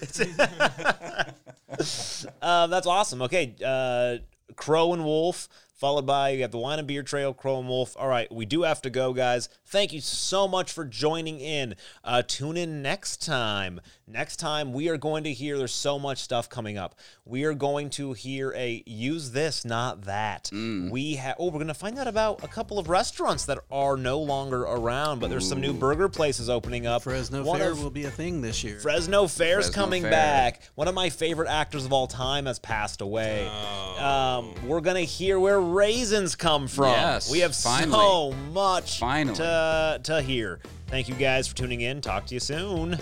Um, that's awesome. Okay, uh, Crow and Wolf, followed by you have the Wine and Beer Trail, Crow and Wolf. All right, we do have to go, guys. Thank you so much for joining in. Uh, tune in next time. Next time, we are going to hear. There's so much stuff coming up. We are going to hear a use this, not that. We have. Oh, we're going to find out about a couple of restaurants that are no longer around, but there's some new burger places opening up. Fresno One Fair of- will be a thing this year. Fresno Fair's Fresno coming Fair. back. One of my favorite actors of all time has passed away. Um, we're gonna hear where raisins come from. Yes, we have so much Finally. to to hear. Thank you guys for tuning in. Talk to you soon.